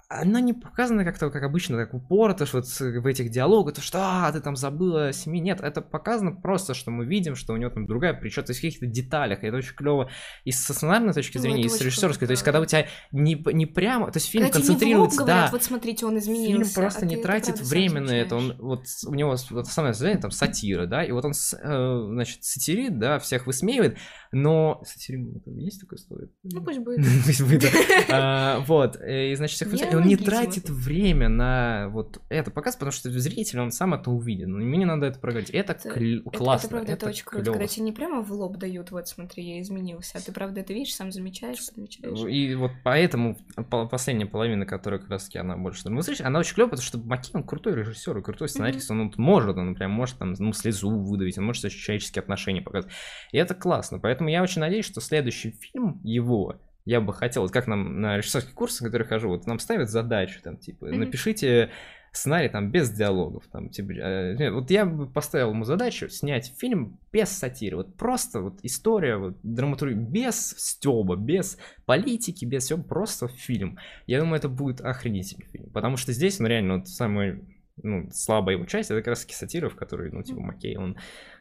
Оно не показано как-то, как обычно, так упорото, что вот в этих диалогах, то что, а, ты там забыла о семье. Нет, это показано просто, что мы видим, что у него там другая причина, то есть в каких-то деталях, и это очень клево и с сценарной точки Ну, зрения, это и с режиссерской. круто, То есть, да. когда у тебя не, не прямо, то есть фильм Когда тебе концентрируется, говорят, да, вот смотрите, он изменился. Фильм просто а не тратит время на это. Он вот у него вот основное задание там сатира, да, и вот он э, значит сатирит, да, всех высмеивает, но сатирин это есть такое слово? Ну, пусть будет. Пусть будет. А, Вот, э, и значит, всех. И он не тратит время на вот это показ, потому что зритель, он сам это увидит. Но мне не надо это проговорить. Это Это- кл- Это- классно. Это, правда, это, очень круто, когда тебе не прямо в лоб дают, вот смотри, я изменился, а ты правда это видишь, сам замечаешь, подмечаешь. И вот поэтому по- последняя половина, которая как раз таки она больше драматическая, она очень клевая, потому что Маки, он крутой режиссер и крутой сценарист, он может, он прям может там, ну, слезу выдавить, он может человеческие отношения показать. И это классно. Поэтому я очень надеюсь, что следующий фильм его я бы хотел, вот как нам на режиссерский курс, на который хожу, вот нам ставят задачу, там, типа, Мгм. напишите сценарий там без диалогов, там, типа, э, вот я бы поставил ему задачу снять фильм без сатиры, вот просто вот история, вот драматургия, без стеба, без политики, без всего, просто фильм. Я думаю, это будет охренительный фильм, потому что здесь, ну, реально, вот самая ну, слабая его часть, это как раз таки сатира, в которой, ну, типа, Маккей, он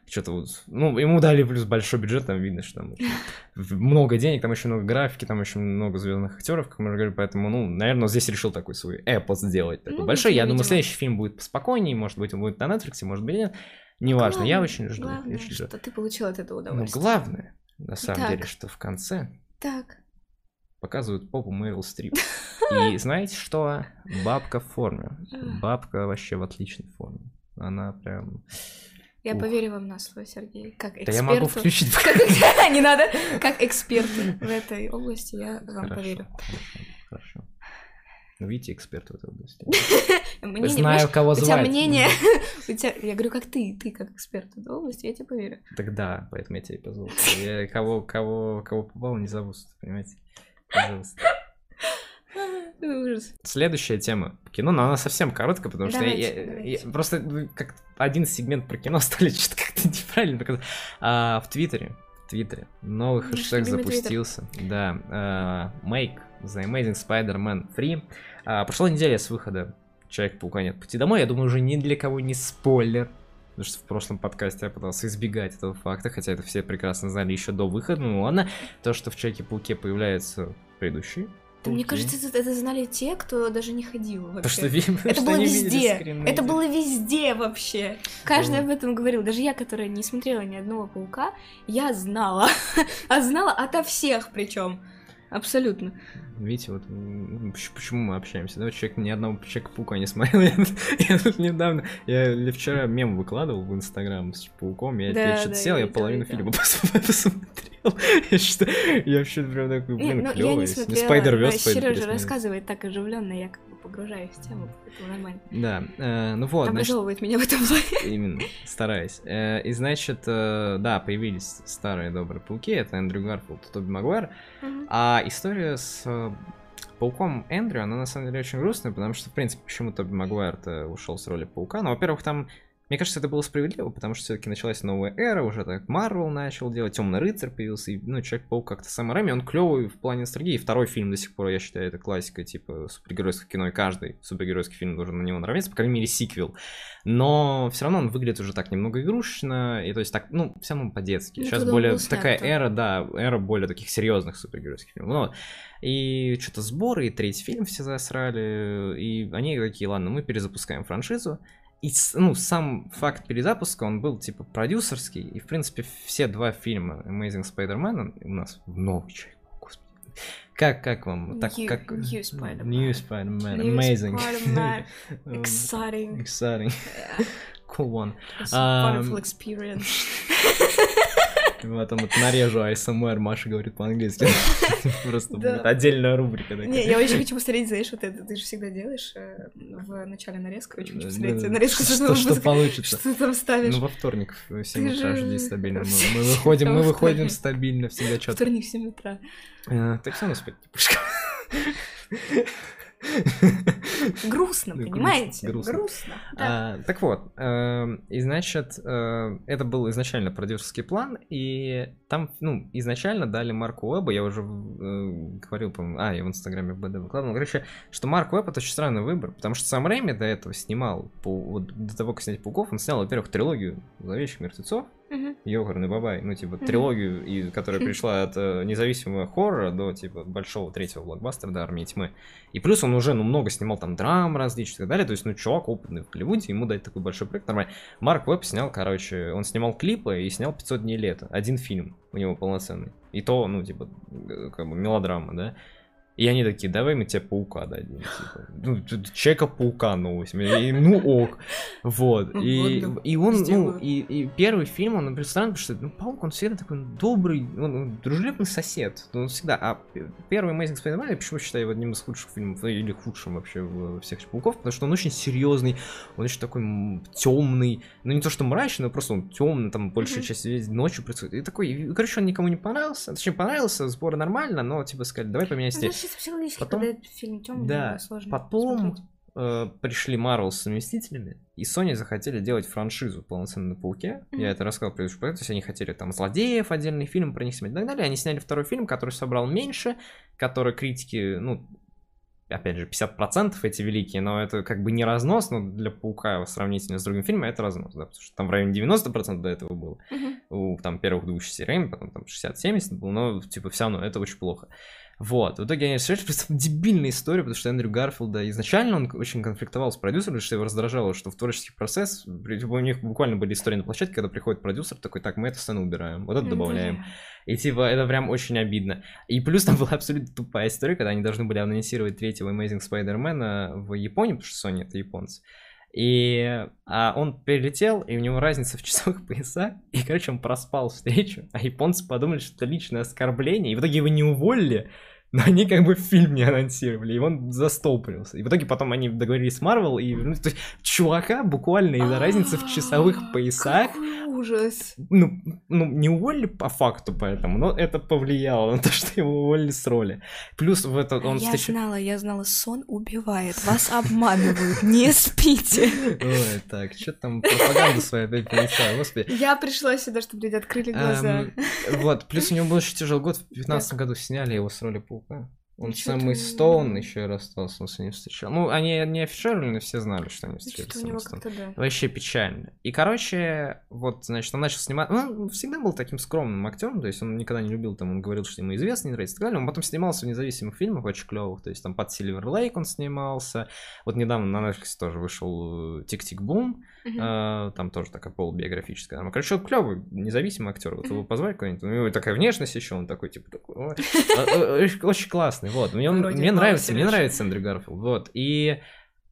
что-то вот, ну, ему дали плюс большой бюджет, там видно, что там много денег, там очень много графики, там очень много звездных актеров, как мы уже говорили, поэтому, ну, наверное, он здесь решил такой свой эпос сделать, такой Ну, большой. Я видимо. думаю, следующий фильм будет поспокойнее, может быть, он будет на Netflix, может быть, нет. Неважно, я Главное- очень жду. я Главное, очень жду. что ты получил от этого Но удовольствие. главное, на самом Итак. деле, что в конце Так. Показывают попу Мэрил Стрип. И знаете что? Бабка в форме. Бабка вообще в отличной форме. Она прям... Я Ух. поверю вам на слово, Сергей. Как Да эксперту. я могу включить... Не надо. Как эксперту в этой области я вам поверю. хорошо. Ну, видите, эксперт в этой области. Мнение, Знаю, кого У тебя звать. мнение... У тебя... Я говорю, как ты, ты как эксперт в этой области, я тебе поверю. Тогда, поэтому я тебе позвал. Я кого, кого, кого попал, не зову, понимаете? Пожалуйста. Ужас. Следующая тема по кино, но она совсем короткая, потому что я- Давайте, я, давайте. я- просто ну, как один сегмент про кино стали что-то как-то неправильно показать. А, в Твиттере, в Твиттере новый Наш хэштег любимый Твиттер. запустился. Да, а, Make the Amazing Spider-Man Free. А, прошла неделя с выхода Человек-паука нет пути домой. Я думаю, уже ни для кого не спойлер. Потому что в прошлом подкасте я пытался избегать этого факта, хотя это все прекрасно знали еще до выхода. Ну ладно, то, что в Человеке-пауке появляется предыдущий. Да мне кажется, это, это знали те, кто даже не ходил вообще. что, Это что было везде. Это было везде вообще. Каждый Вот. об этом говорил. Даже я, которая не смотрела ни одного паука, я знала. А знала ото всех причем. Абсолютно. Видите, вот почему мы общаемся, да? Вот Человек ни одного Человека-паука не смотрел. Я, я тут недавно, я или вчера мем выкладывал в Инстаграм с пауком, я, Да, я что-то да, сел, я я половину видела. фильма пос- посмотрел. Я что я вообще прям такой, блин, клево. пойду Сережа пересмотрю. рассказывает так оживленно, я как погружаюсь в тему, поэтому нормально. Да, э, ну вот, значит, Образовывает меня в этом плане. именно, стараюсь. Э, и значит, э, да, появились старые добрые пауки, это Эндрю Гарфилд и Тоби Магуайр, Мгм. а история с э, пауком Эндрю, она на самом деле очень грустная, потому что, в принципе, почему Тоби Магуайр-то ушел с роли паука? Ну, во-первых, там, мне кажется, это было справедливо, потому что все-таки началась новая эра, уже так Марвел начал делать, Темный рыцарь появился, и, ну, Человек-паук как-то Сэм Рэйми, он клевый в плане ностальгии. Второй фильм до сих пор, я считаю, это классика, типа, супергеройского кино, и каждый супергеройский фильм должен на него наравняться, по крайней мере, сиквел. Но все равно он выглядит уже так немного игрушечно, и то есть так, ну, все равно по-детски. Ну, Сейчас он более такая эра, да, эра более таких серьезных супергеройских фильмов. Ну, вот. И что-то сборы, и третий фильм все засрали, и они такие, ладно, мы перезапускаем франшизу. И, ну, сам факт перезапуска, он был, типа, продюсерский, и, в принципе, все два фильма Amazing Spider-Man у нас в новый человек, господи. Как, как вам? Так, New- как... New Spider-Man. New Spider-Man, New amazing. Spider-Man. Um, Exciting. Exciting. Cool one. It's a Um, wonderful experience. Там вот нарежу ASMR, Маша говорит по-английски. Просто будет отдельная рубрика. Не, я очень хочу посмотреть, знаешь, вот это ты же всегда делаешь э, в начале нарезки. Очень хочу посмотреть нарезку что- получится. Что там ставишь? Ну, во вторник в 7 Ты утра жди стабильно. Мы, выходим, мы выходим стабильно, всегда четко. Вторник в 7 утра. Ты все равно спать не будешь. Грустно, Да, грустно, понимаете? грустно. Грустно. Да. А, так вот, эм, и значит, э, это был изначально продюсерский план, и там, ну, изначально дали Марку Уэббу, я уже э, говорил, по-моему, а, я в Инстаграме в БД выкладывал, короче, что Марк Уэбб это очень странный выбор, потому что сам Рэйми до этого снимал, по- вот до того, как снять Пауков, он снял, во-первых, трилогию «Зловещих мертвецов», Йогарный Бабай, ну, типа, трилогию, и, которая пришла от э, независимого хоррора до, типа, большого третьего блокбастера, до Армии Тьмы. И плюс он уже, ну, много снимал там драм различных и так далее, то есть, ну, чувак опытный в Голливуде, ему дать такой большой проект нормально. Марк Веб снял, короче, он снимал клипы и снял 500 дней лета, один фильм у него полноценный. И то, ну, типа, э, как бы мелодрама, да. И они такие, давай мы тебе паука дадим. Типа. Ну, Человека-паука новость. И, ну ок. Вот. И, и он, ну, и, и первый фильм, он, странный, потому что ну, паук, он всегда такой добрый, он, он дружелюбный сосед. Ну, Он всегда. А первый Amazing Spider-Man, я почему считаю его одним из худших фильмов, ну, или худшим вообще всех пауков, потому что он очень серьезный, он очень такой темный. Ну, не то, что мрачный, но просто он темный, там большая Мгм. часть весь ночью происходит. И такой, и, короче, он никому не понравился. Точнее, понравился, сборы нормально, но, типа, сказали, давай поменяй Ну, стиль. Чисто психологически, Потом- когда фильм темный, Да, сложно Потом смотреть. э, пришли Marvel с совместителями, и Sony захотели делать франшизу полноценно на Пауке. Мгм. Я это рассказал в предыдущем проекте. То есть они хотели там злодеев, отдельный фильм про них снимать и так далее. Они сняли второй фильм, который собрал меньше, который критики, ну, опять же, 50% эти великие, но это как бы не разнос, но для Паука сравнительно с другим фильмом это разнос, да, потому что там в районе 90% до этого было Мгм. у там первых двух Рэйми, потом там 60-70 было, но типа все равно это очень плохо. Вот, в итоге они решили, просто дебильная история, потому что Эндрю Гарфилда изначально он очень конфликтовал с продюсером, потому что его раздражало, что в творческий процесс, у них буквально были истории на площадке, когда приходит продюсер такой, так, мы эту сцену убираем, вот это добавляем. И типа это прям очень обидно. И плюс там была абсолютно тупая история, когда они должны были анонсировать третьего Amazing Spider-Man в Японии, потому что Sony это японцы. И а он перелетел, и у него разница в часовых поясах. И, короче, он проспал встречу, а японцы подумали, что это личное оскорбление. И в итоге его не уволили, но они как бы фильм не анонсировали, и он застопорился. И в итоге потом они договорились с Marvel, и ну, то есть чувака буквально из-за разницы в часовых А, поясах ужас. ну, ну, не уволили по факту поэтому, но это повлияло на то, что его уволили с роли. Плюс в этот он я знала, я знала, сон убивает, вас обманывают, не спите. Ой, так, что там пропаганду свою опять принесла, господи. Я пришла сюда, чтобы люди открыли глаза. Эм, вот, плюс у него был еще тяжелый год, в 2015 году сняли его с роли Паука. Он с Эммой Стоун еще и расстался, он с ней встречал. Ну, они не афишировали, но все знали, что они встречались как-то, да. Вообще печально. И, короче, вот, значит, он начал снимать... Ну, он всегда был таким скромным актером, то есть он никогда не любил, там, он говорил, что ему известно, не нравится и так далее. Он потом снимался в независимых фильмах очень клевых, то есть там под Сильвер Лейк он снимался. Вот недавно на Netflix тоже вышел э, Tick, Tick... Boom, э, там тоже такая полубиографическая. Короче, он клевый, независимый актер. Вот его позвать куда-нибудь, у него такая внешность еще, он такой, типа, такой, ой, э, очень- очень классный, вот. Мне, он- мне нравится, мне нравится Эндрю Гарфилд, вот. И,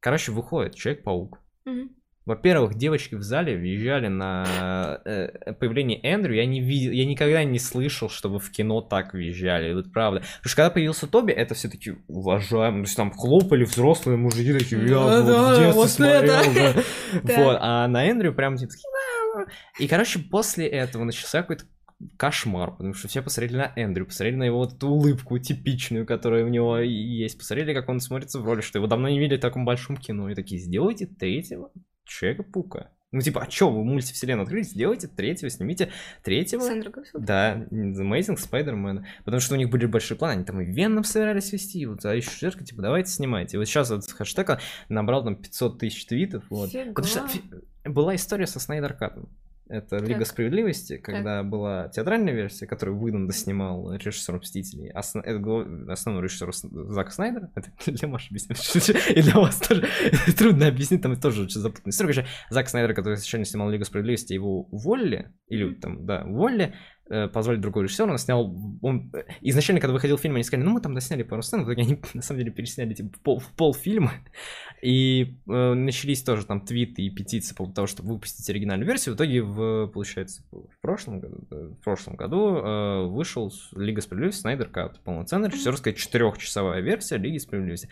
короче, выходит Человек-паук. Мгм. Во-первых, девочки в зале въезжали на э, появление Эндрю. Я не видел, я никогда не слышал, чтобы в кино так въезжали. Вот правда. Потому что когда появился Тоби, это все таки уважаем. То есть там хлопали взрослые мужики такие, я Да, вот да, в детстве вот смотрел. это. да». Вот, а на Эндрю прям типа. И, короче, после этого начался какой-то кошмар, потому что все посмотрели на Эндрю, посмотрели на его вот эту улыбку типичную, которая у него и есть, посмотрели, как он смотрится в роли, что его давно не видели в таком большом кино, и такие, сделайте третьего Человека-паука. Ну, типа, а чё, вы мультивселенную открыли, сделайте третьего, снимите третьего. Сандра Гарфилд. Да, The Amazing Spider-Man. Потому что у них были большие планы, они там и Веном собирались вести, вот, а еще Шерка, типа, давайте снимайте. И вот сейчас вот с хэштега набрал там 500 тысяч твитов, вот. Фига. Потому что была история со Снайдер Катом. Это Лига Так. Справедливости, когда была театральная версия, которую Уидон доснимал режиссер Мстителей. Осно- это основной режиссер С- Зак Снайдер. Это для Маши объясню. И для вас тоже трудно объяснить, там тоже очень запутанная история. Короче, Зак Снайдер, который изначально снимал Лигу Справедливости, его уволили, или там, да, уволили, позвали другого режиссера, он снял, он, э, изначально, когда выходил фильм, они сказали, ну, мы там досняли пару сцен, в итоге они, на самом деле, пересняли, типа, пол, в полфильма, и э, начались тоже там твиты и петиции по поводу того, чтобы выпустить оригинальную версию, в итоге, в, получается, в прошлом году, да, в прошлом году э, вышел Лига Справедливости Снайдер Кат, полноценная режиссерская четырехчасовая версия Лиги Справедливости.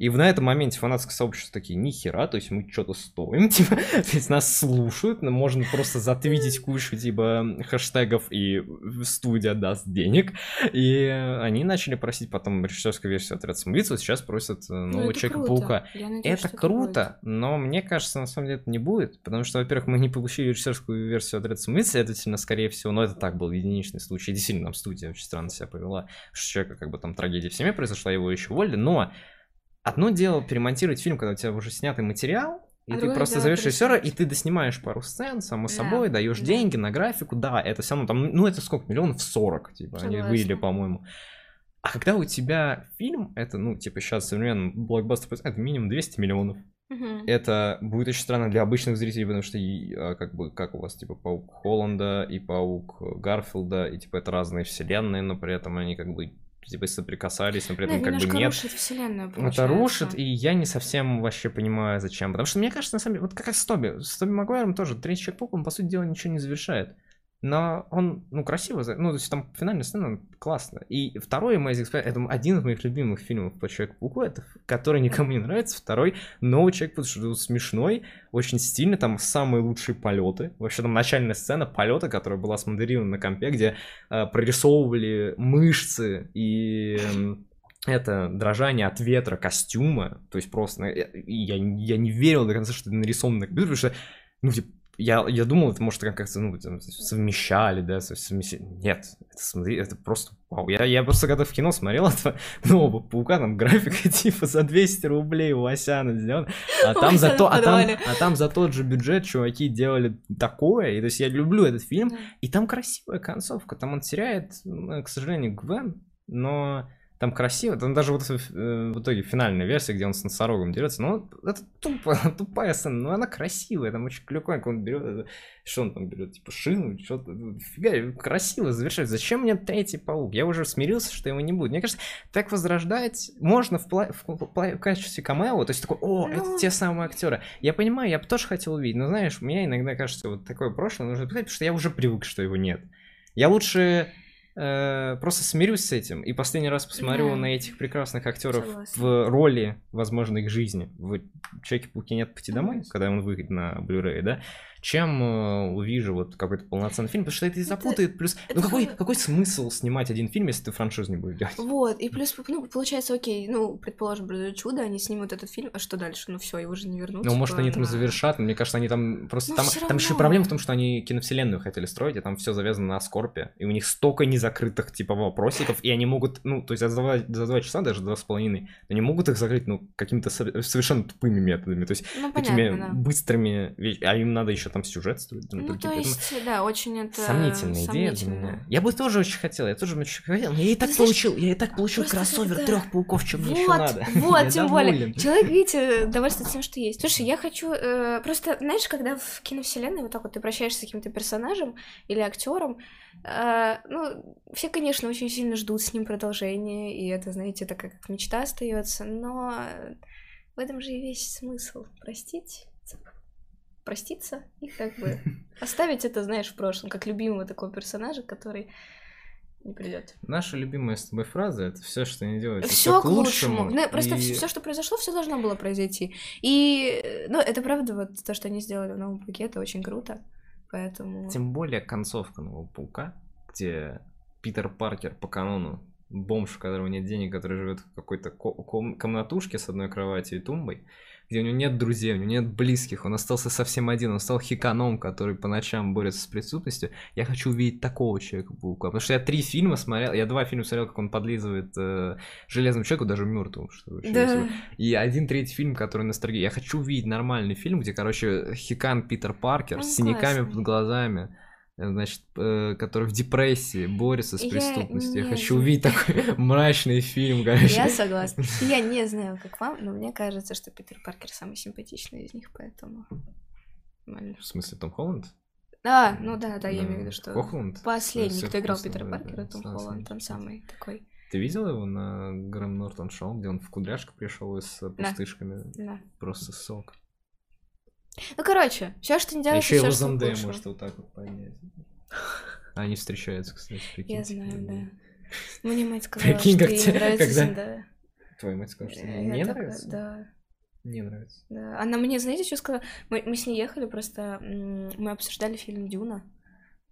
И в- на этом моменте фанатское сообщество такие, нихера, то есть мы что-то стоим, типа, то есть нас слушают, но можно просто затвитить кучу, типа, хэштегов, и студия даст денег. И они начали просить потом режиссерскую версию отряд самоубийц, вот сейчас просят э, Ну, нового это Человека-паука. круто. Это что будет. круто, но мне кажется, на самом деле это не будет, потому что, во-первых, мы не получили режиссерскую версию отряда самоубийц, следовательно, скорее всего, но это так был единичный случай, действительно, там студия очень странно себя повела, что человека как бы там трагедия в семье произошла, его еще уволили, но одно дело перемонтировать фильм, когда у тебя уже снятый материал, и А ты просто зовешь режиссера, и ты доснимаешь пару сцен, само Да, собой, даешь да. деньги на графику, да, это все равно там, ну это сколько, миллионов 40, типа, они Согласна. выявили, по-моему. А когда у тебя фильм, это, ну, типа, сейчас современный блокбастер, это минимум 200 миллионов. Мгм. Это будет очень странно для обычных зрителей, потому что, и, а, как бы, как у вас, типа, Паук Холланда и Паук Гарфилда, и, типа, это разные вселенные, но при этом они, как бы, типа, соприкасались, но при Да, этом, как бы, нет. рушит вселенную, Это получается. рушит, и я не совсем вообще понимаю, зачем. Потому что мне кажется, на самом деле, вот как с Тоби, с Тоби Магуайром тоже, третий Человек-паук, он, по сути дела, ничего не завершает. Но он, ну, красиво, ну, то есть там финальная сцена классно. И второй Amazing Spider, это один из моих любимых фильмов по Человеку-пауку, это, который никому не нравится, второй новый человек потому что смешной, очень стильный, там самые лучшие полеты. Вообще там начальная сцена полета, которая была смоделирована на компе, где э, прорисовывали мышцы и эм, это дрожание от ветра костюма, то есть просто э, и я, я не верил до конца, что это нарисовано на компьютере, потому что, ну, типа, я, я думал, это может как-то, ну, там, совмещали, да, со- совмещали. Нет, это, смотри, это просто вау. Я, я просто когда в кино смотрел этого нового паука, там графика типа за 200 рублей у Васяна сделана, а там, за то, а, там, а там за тот же бюджет чуваки делали такое, и то есть я люблю этот фильм, и там красивая концовка, там он теряет, ну, к сожалению, Гвен, но там красиво, там даже вот э, в итоге финальная версия, где он с носорогом дерется, ну, это тупо, тупая сцена, но она красивая, там очень клевая, он берет, это- что он там берет, типа шину, что-то, ну, фига, красиво завершает. Зачем мне третий паук? Я уже смирился, что его не будет. Мне кажется, так возрождать можно в, пла- в, пла- в качестве камео, то есть такой, о, это Ну. те самые актеры. Я понимаю, я бы тоже хотел увидеть, но знаешь, мне иногда кажется, вот такое прошлое нужно писать, потому что я уже привык, что его нет. Я лучше э, просто смирюсь с этим и последний раз посмотрю Да. на этих прекрасных актеров Согласна. в роли, возможно, их жизни. В Человеке-пауке нет пути домой, когда он выйдет на Blu-ray, да? Чем э, увижу вот какой-то полноценный фильм, потому что это и Это- запутает. Плюс, ну это какой, как- какой смысл снимать один фильм, если ты франшизу не будешь делать? Вот, и плюс, ну, получается, окей, ну, предположим, чудо, они снимут этот фильм, а что дальше? Ну все, его же не вернут. Ну, может, типа, они там завершат, но мне кажется, они там просто... Ну, там, там еще проблема в том, что они киновселенную хотели строить, и там все завязано на Скорпе, и у них столько незакрытых, типа, вопросиков, и они могут, ну, то есть за два, за два часа, даже два с половиной, они могут их закрыть, ну, какими-то со- совершенно тупыми методами, то есть Ну, такими понятно, да. быстрыми, а им надо еще там сюжет строить. Ну, другие, то поэтому есть, да, очень это... Сомнительная идея для меня. Я бы тоже очень хотел, я тоже очень хотел, но я и так знаешь, получил, я и так получил кроссовер когда- трех пауков, чем мне еще Вот, надо. вот, Я тем доволен. более. Человек, видите, довольствуется тем, что есть. Слушай, я хочу... э, просто, знаешь, когда в киновселенной вот так вот ты прощаешься с каким-то персонажем или актером, э, ну, все, конечно, очень сильно ждут с ним продолжения, и это, знаете, такая как мечта остается, но в этом же и весь смысл. Простить? Проститься и как бы оставить это, знаешь, в прошлом, как любимого такого персонажа, который не придет. Наша любимая с тобой фраза это все, что не делается. Все к лучшему. Ну, просто и... все, что произошло, все должно было произойти. И, ну, это правда, вот то, что они сделали в новом пауке, это очень круто. Поэтому. Тем более концовка нового паука, где Питер Паркер по канону бомж, у которого нет денег, который живет в какой-то комнатушке с одной кроватью и тумбой, где у него нет друзей, у него нет близких, он остался совсем один, он стал хиканом, который по ночам борется с преступностью. Я хочу увидеть такого человека-паука, потому что я три фильма смотрел, я два фильма смотрел, как он подлизывает э, железному человеку, даже мертвому, что да. И один третий фильм, который ностальгия. Я хочу увидеть нормальный фильм, где, короче, хикан Питер Паркер он с синяками классный. под глазами значит, э, который в депрессии борется с преступностью. Я, я хочу увидеть такой мрачный фильм, короче. Я согласна. Я не знаю, как вам, но мне кажется, что Питер Паркер самый симпатичный из них, поэтому... В смысле, Том Холланд? Да, ну да, да, я имею в виду, что... Хохланд? Последний, кто играл Питера Паркера, Том Холланд, он самый такой... Ты видел его на Грэм Нортон шоу, где он в кудряшку пришел с пустышками? Да. Просто сок. Ну, короче, все, что не а еще его Зандея может вот так вот поднять. Они встречаются, кстати, прикинь. Я знаю, да. Мне мать сказала, Прикинь, что ей нравится когда... Зандея. Твоя мать сказала, что ей не нравится? Да. Не нравится. Да. Она мне, знаете, что сказала? Мы, мы с ней ехали, просто мы обсуждали фильм Дюна.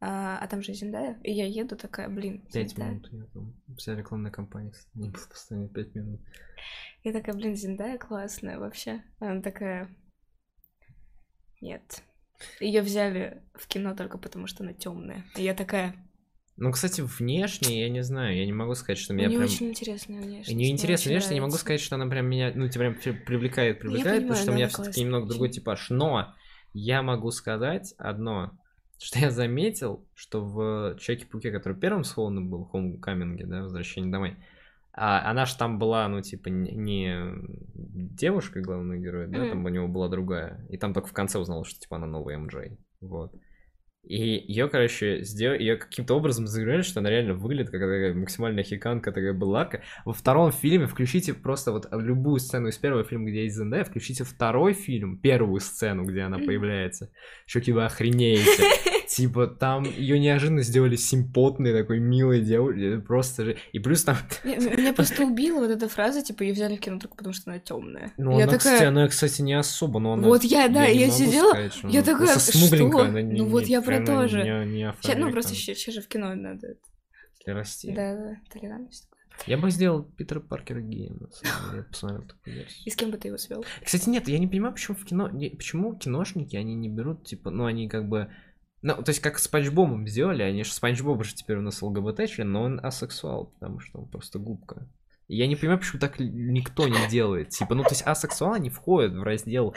А, а там же Зиндая, и я еду такая, блин, Пять минут, я там, вся рекламная кампания, не постоянно пять минут. Я такая, блин, Зиндая классная вообще. Она такая, нет. Ее взяли в кино только потому, что она темная. И я такая. Ну, кстати, внешне, я не знаю, я не могу сказать, что меня У прям... очень интересная внешность. Не интересная внешность, я не могу сказать, что она прям меня, ну, тебя прям привлекает, привлекает, потому что у меня все-таки немного другой типаж. Но я могу сказать одно, что я заметил, что в Человеке-пауке, который первым с Холландом был, Homecoming, да, Возвращение домой, а она же там была, ну, типа, не девушкой главного героя, да, mm. там у него была другая. И там только в конце узнала, что, типа, она новая МД. Вот. И ее, короче, сделали, ее каким-то образом заиграли, что она реально выглядит как такая максимальная хиканка, такая былака. Во втором фильме включите просто вот любую сцену из первого фильма, где есть Зендая, включите второй фильм, первую сцену, где она появляется. Чуваки, вы охренеете. Типа, там ее неожиданно сделали симпотной такой милой девушкой, просто же. И плюс там... Меня просто убила вот эта фраза, типа, ее взяли в кино только потому, что она темная. Ну, она, такая... кстати, она, кстати, не особо, но она... Вот я, да, я, я сидела, я такая, что? Она не, ну вот я про то же. Не, не сейчас, ну, просто сейчас же в кино надо. Для расти. Да, да, толерантность. Я бы сделал Питера Паркера геем, на самом деле. Я посмотрел такую версию. И с кем бы ты его свел? Кстати, нет, я не понимаю, почему в кино. Почему киношники они не берут, типа, ну, они как бы ну, то есть, как с Бобом сделали, они же Спанч Боб же теперь у нас ЛГБТ член, но он асексуал, потому что он просто губка. Я не понимаю, почему так никто не делает. Типа, ну, то есть асексуалы не входят в раздел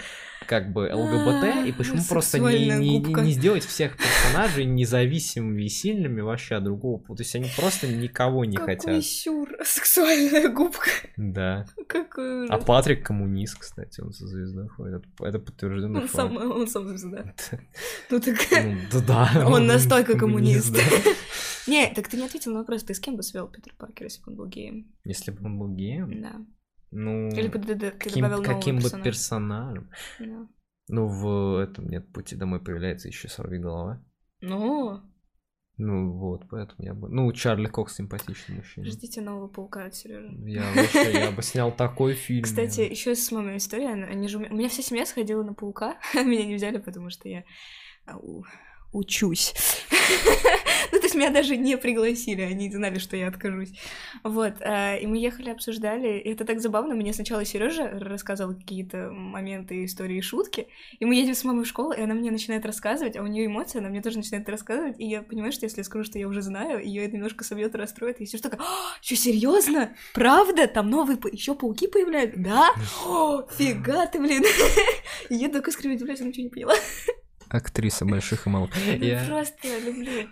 как бы ЛГБТ, и почему просто не, не, не, сделать всех персонажей независимыми и сильными вообще от другого. То есть они просто никого не Какой хотят. сюр, сексуальная губка. Да. Какой А Патрик коммунист, кстати, он со звездой ходит. Это подтверждено. Он сам, он сам звезда. Ну так... Ну, да. Он настолько коммунист. Не, так ты не ответил на вопрос, ты с кем бы свел Питер Паркер, если бы он был геем? Если бы он был геем? Да. Ну, Или бы ты, ты каким, добавил каким бы персонажа. персонажем? Да. Ну, в этом нет пути домой появляется еще сорви голова. Ну, Ну вот, поэтому я бы. Ну, Чарли Кокс симпатичный мужчина. ждите нового паука от Сережи. Я вообще, я бы снял такой фильм. Кстати, еще с мамой история. Они же, у меня- вся семья сходила на паука, меня не взяли, потому что я а, учусь. Ну, то есть меня даже не пригласили, они знали, что я откажусь. Вот, а, и мы ехали, обсуждали, и это так забавно, мне сначала Сережа рассказывал какие-то моменты, истории, шутки, и мы едем с мамой в школу, и она мне начинает рассказывать, а у нее эмоции, она мне тоже начинает рассказывать, и я понимаю, что если я скажу, что я уже знаю, ее это немножко собьет и расстроит, и все такая, что, серьезно? Правда? Там новые еще пауки появляются? Да? О, фига ты, блин! Я только скривить, блядь, я ничего не поняла. Актриса больших и малых. Ну, Я- просто люблю.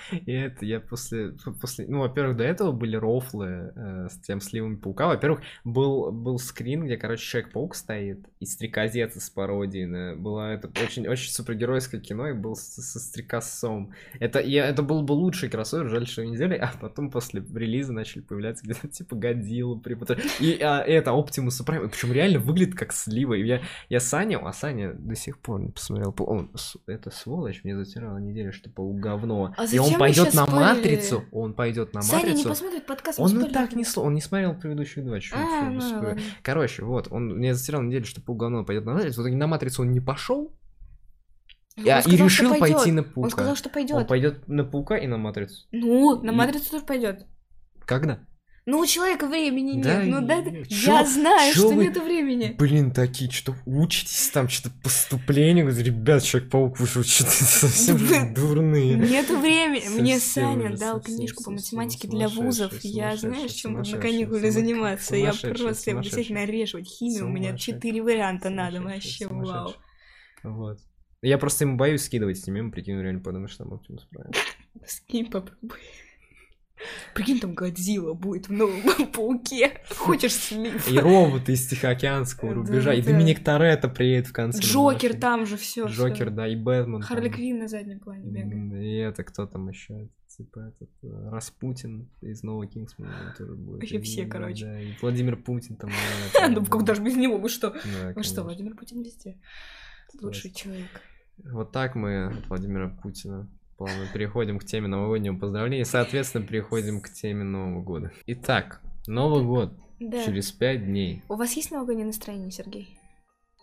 И это я после, после... Ну, во-первых, до этого были рофлы э, с тем сливами паука. Во-первых, был, был скрин, где, короче, Человек-паук стоит, и Стрекозец из пародии. на- Было это очень, очень супергеройское кино, и был со, со Стрекозцом. Это, я, это был бы лучший кроссовер, жаль, что его не сделали, а потом после релиза начали появляться где-то типа Годзилла, Препод- и а, это Оптимус Прайм, причем реально выглядит как слива. И я, я Саню, а Саня до сих пор не посмотрел. Он, это сволочь мне затирала неделю, что паук говно. А и он вы пойдет на спорили? матрицу, он пойдет на Саня не матрицу. посмотрит подкаст. Он и так не сло, он не смотрел предыдущие два, чё- А, ну ладно. Короче, вот, он мне затирал неделю, что паук говно пойдет на матрицу. В итоге на матрицу он не пошел, Он и, и сказал, что решил пойти на паука. Он сказал, что Он пойдет. пойдет на паука и на матрицу. Ну, на И- матрицу тоже пойдет. Когда? Ну, у человека времени нет. Да ну, да, и- я чё- знаю, чё что вы- нету времени. Блин, такие, что учитесь там, что-то поступление. Ребят, Человек-паук, вы что, что-то совсем дурные. Нету времени. Мне Саня дал книжку по математике для вузов. Я знаешь, чем буду на каникуле заниматься. Я просто сумасшедший. нареживать химию. У меня четыре варианта надо. Вообще, вау. Вот. Я просто ему боюсь скидывать эти мемы, прикину, реально подумаю, что там Оптимус Прайм. Скинь, попробуй. Прикинь, там Годзилла будет в новом пауке. Хочешь слив? И роботы из Тихоокеанского рубежа, и. Доминик Торетто приедет в конце. Джокер там же все. Джокер, да, и Бэтмен. Харли там. Квинн на заднем плане бегает. И это кто там еще? Типа этот э, Распутин из нового Кингсмана тоже будет. Вообще все, короче. Да, и Владимир Путин там. Ну, как даже без него, вы что? Вы что. Владимир Путин везде? Лучший человек. Вот так мы от Владимира Путина плавно переходим к теме новогоднего поздравления. Соответственно, переходим к теме Нового года. Итак, Новый год Да. через пять дней. У вас есть новогоднее настроение, Сергей?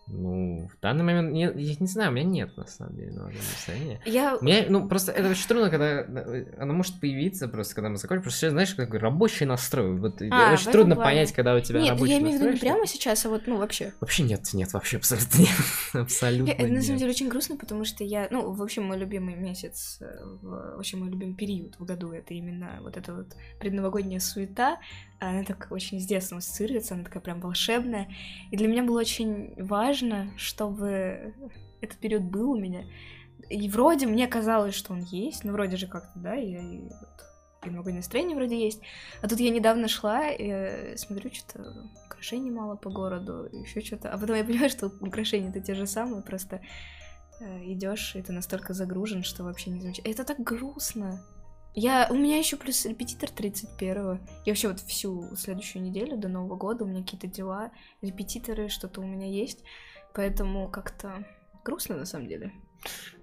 Ну, в данный момент, не- я не знаю, у меня нет, на самом деле, новогоднего настроения. Я... У меня, ну, просто это очень трудно, когда э, оно может появиться просто, когда мы закончим. Просто сейчас, знаешь, такой рабочий настрой. Вот А, очень трудно плане. понять, когда у тебя Нет, рабочий я имею в виду не прямо сейчас, а вот, ну, вообще. Вообще нет, нет, вообще абсолютно нет. Абсолютно Я- Это на самом нет. деле очень грустно, потому что я, ну, в общем, мой любимый месяц, э, в общем, мой любимый период в году, это именно вот эта вот предновогодняя суета, она так очень с детства ассоциируется, она такая прям волшебная, и для меня было очень важно, чтобы этот период был у меня, и вроде мне казалось, что он есть, ну, вроде же как-то, да, и, и вот предновогоднее настроение вроде есть, а тут я недавно шла, и э, смотрю, что-то украшений мало по городу, еще что-то. А потом я понимаю, что украшения-то те же самые, просто идешь, и ты настолько загружен, что вообще не замечаешь. Это так грустно. Я, у меня еще плюс репетитор 31-го. Я вообще вот всю следующую неделю до Нового года у меня какие-то дела, репетиторы, что-то у меня есть. Поэтому как-то грустно на самом деле.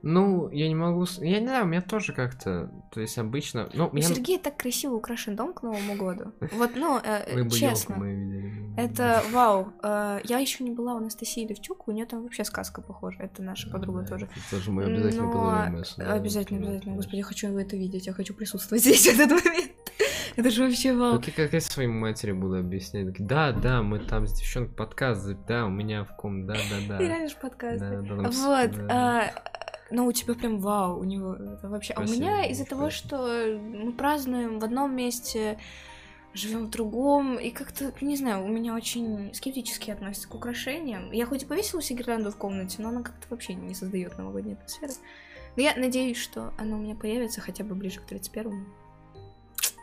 Ну, я не могу... Я не знаю, у меня тоже как-то... То есть обычно... Ну, У меня... Сергея так красиво украшен дом к Новому году. Вот, ну, э, честно. Это вау. Э, Я еще не была у Анастасии Левчук, у нее там вообще сказка похожа. Это наша подруга Да, тоже. это тоже мы обязательно Но поговорим. если- Обязательно, обязательно. Господи, я хочу это видеть, я хочу присутствовать здесь в этот момент. Это же вообще вау. Я- как я своей матери буду объяснять? Да, да, мы там с девчонкой подкаст, да, у меня в ком, да, да, Ты да. реально ж подкаст. Да, да, там с- Вот. а, Но у тебя прям вау, у него это вообще. А у Спасибо, меня из-за того, спасибо. что мы празднуем в одном месте, живем в другом, и как-то, не знаю, у меня очень скептически относятся к украшениям. Я хоть и повесила себе гирлянду в комнате, но она как-то вообще не создает новогодней атмосферы. Но я надеюсь, что она у меня появится хотя бы ближе к 31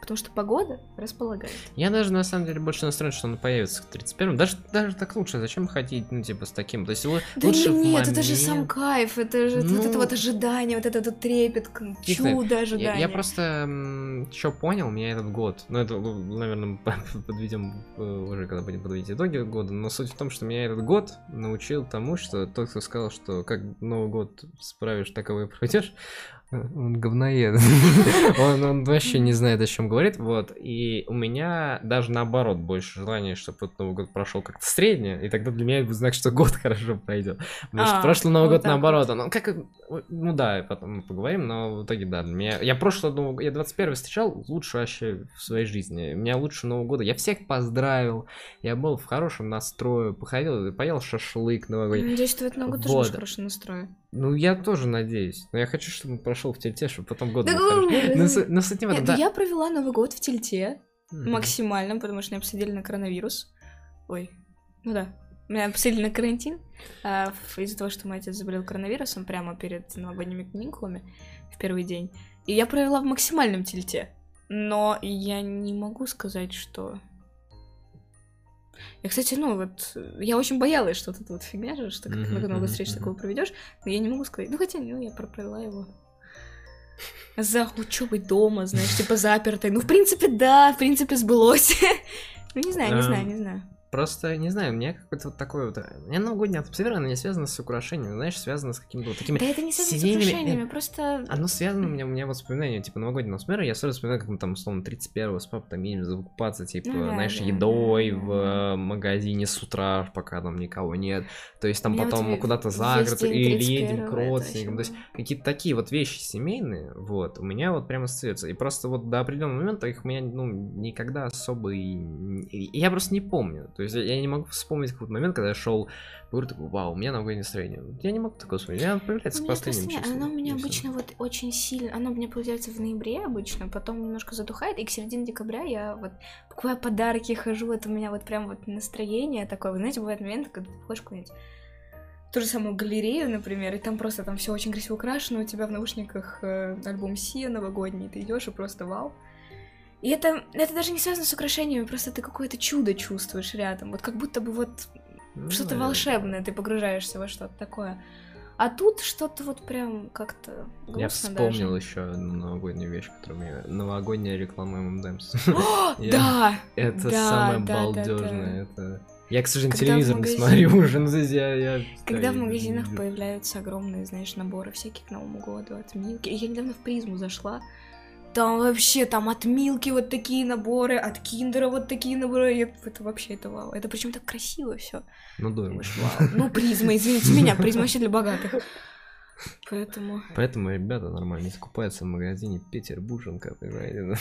Потому что погода располагает. Я даже на самом деле больше настроен, что он появится к 31 даже, даже так лучше, зачем ходить, ну, типа, с таким? То есть его Да лучше в нет, это же сам момент. кайф, это же вот Ну, это вот ожидание, вот этот вот трепет, чудо Я, ожидания. я просто что понял, меня этот год, ну это, наверное, подведем э, уже, когда будем подводить итоги года, но суть в том, что меня этот год научил тому, что тот, кто сказал, что как Новый год справишь, таковой пройдешь, он говноед. он, он вообще не знает, о чем говорит. Вот. И у меня даже наоборот больше желания, чтобы этот Новый год прошел как-то средне, и тогда для меня это знак, что год хорошо пройдет. Потому что А, прошлый Новый вот год наоборот. Ну, как, ну да, потом мы поговорим, но в итоге да. для Меня, я прошлый Новый год, я 21 встречал лучше вообще в своей жизни. У меня лучше Нового года. Я всех поздравил, я был в хорошем настрое, походил, поел шашлык новогодний. Надеюсь, что в этот Новый год тоже Вот. будешь хороший настрой. Ну, я тоже надеюсь. Но я хочу, чтобы он прошел в тельте, чтобы потом год Да был хороший. Но в этом, Нет, да. я провела Новый год в тельте Мгм. максимально, потому что меня посадили на коронавирус. Ой, ну да. Меня посадили на карантин а, из-за того, что мой отец заболел коронавирусом прямо перед новогодними каникулами в первый день. И я провела в максимальном тильте. Но я не могу сказать, что... Я, кстати, ну вот, я очень боялась, что тут вот фигня же, что как много встреч такого проведешь, но я не могу сказать. Ну хотя, ну, я про- провела его. За учебой дома, знаешь, типа запертой. Ну, в принципе, да, в принципе, сбылось. Ну, не знаю, не знаю, Эм, не знаю. Просто, не знаю, у меня какой-то вот такой вот... У меня новогодняя атмосфера, она не связана с украшениями, знаешь, связана с какими-то вот такими... Да это не связано с семейными- украшениями, просто... Оно связано у меня, у меня воспоминания, типа, новогоднего атмосфера, я сразу вспоминаю, как мы там, условно, 31-го с папой там едем закупаться, типа, Ну да, знаешь, да, едой да, в э, магазине с утра, пока там никого нет. То есть там вот потом ве- куда-то за город или едем 31-го к родственникам. То есть какие-то такие вот вещи семейные, вот, у меня вот прямо ассоциируются. И просто вот до определенного момента их у меня, ну, никогда особо и Я просто не помню. То есть я- не могу вспомнить какой-то момент, когда я шел по городу, такой, вау, у меня новогоднее настроение. Я не могу такое вспомнить. Я появляется к последним числам, оно у меня обычно вот очень сильно, оно у меня появляется в ноябре обычно, потом немножко затухает, и к середине декабря я вот покупаю подарки, хожу, это у меня вот прям вот настроение такое. Вы знаете, бывают моменты, когда ты ходишь куда-нибудь ту же самую галерею, например, и там просто там все очень красиво украшено, у тебя в наушниках э, альбом Сия новогодний, ты идешь и просто вау. И это, это даже не связано с украшениями, просто ты какое-то чудо чувствуешь рядом. Вот как будто бы вот Ну, что-то волшебное, ты погружаешься во что-то такое. А тут что-то вот прям как-то Я вспомнил даже. еще одну новогоднюю вещь, которую мне... Новогодняя реклама Я- Да! Это самое балдежное. Это... Я, к сожалению, Когда телевизор не смотрю уже. Ну, то есть я, я... Когда да, в магазинах появляются огромные, знаешь, наборы всяких к Новому году от Милки. Я недавно в призму зашла. Там вообще, там от Милки вот такие наборы, от Киндера вот такие наборы. Я- Это вообще, это вау. Это причем так красиво все. Ну, дорого. Вау. Ну, призма, извините меня, призма вообще для богатых. Поэтому... Поэтому ребята нормально не закупаются в магазине Петербурженка, понимаете?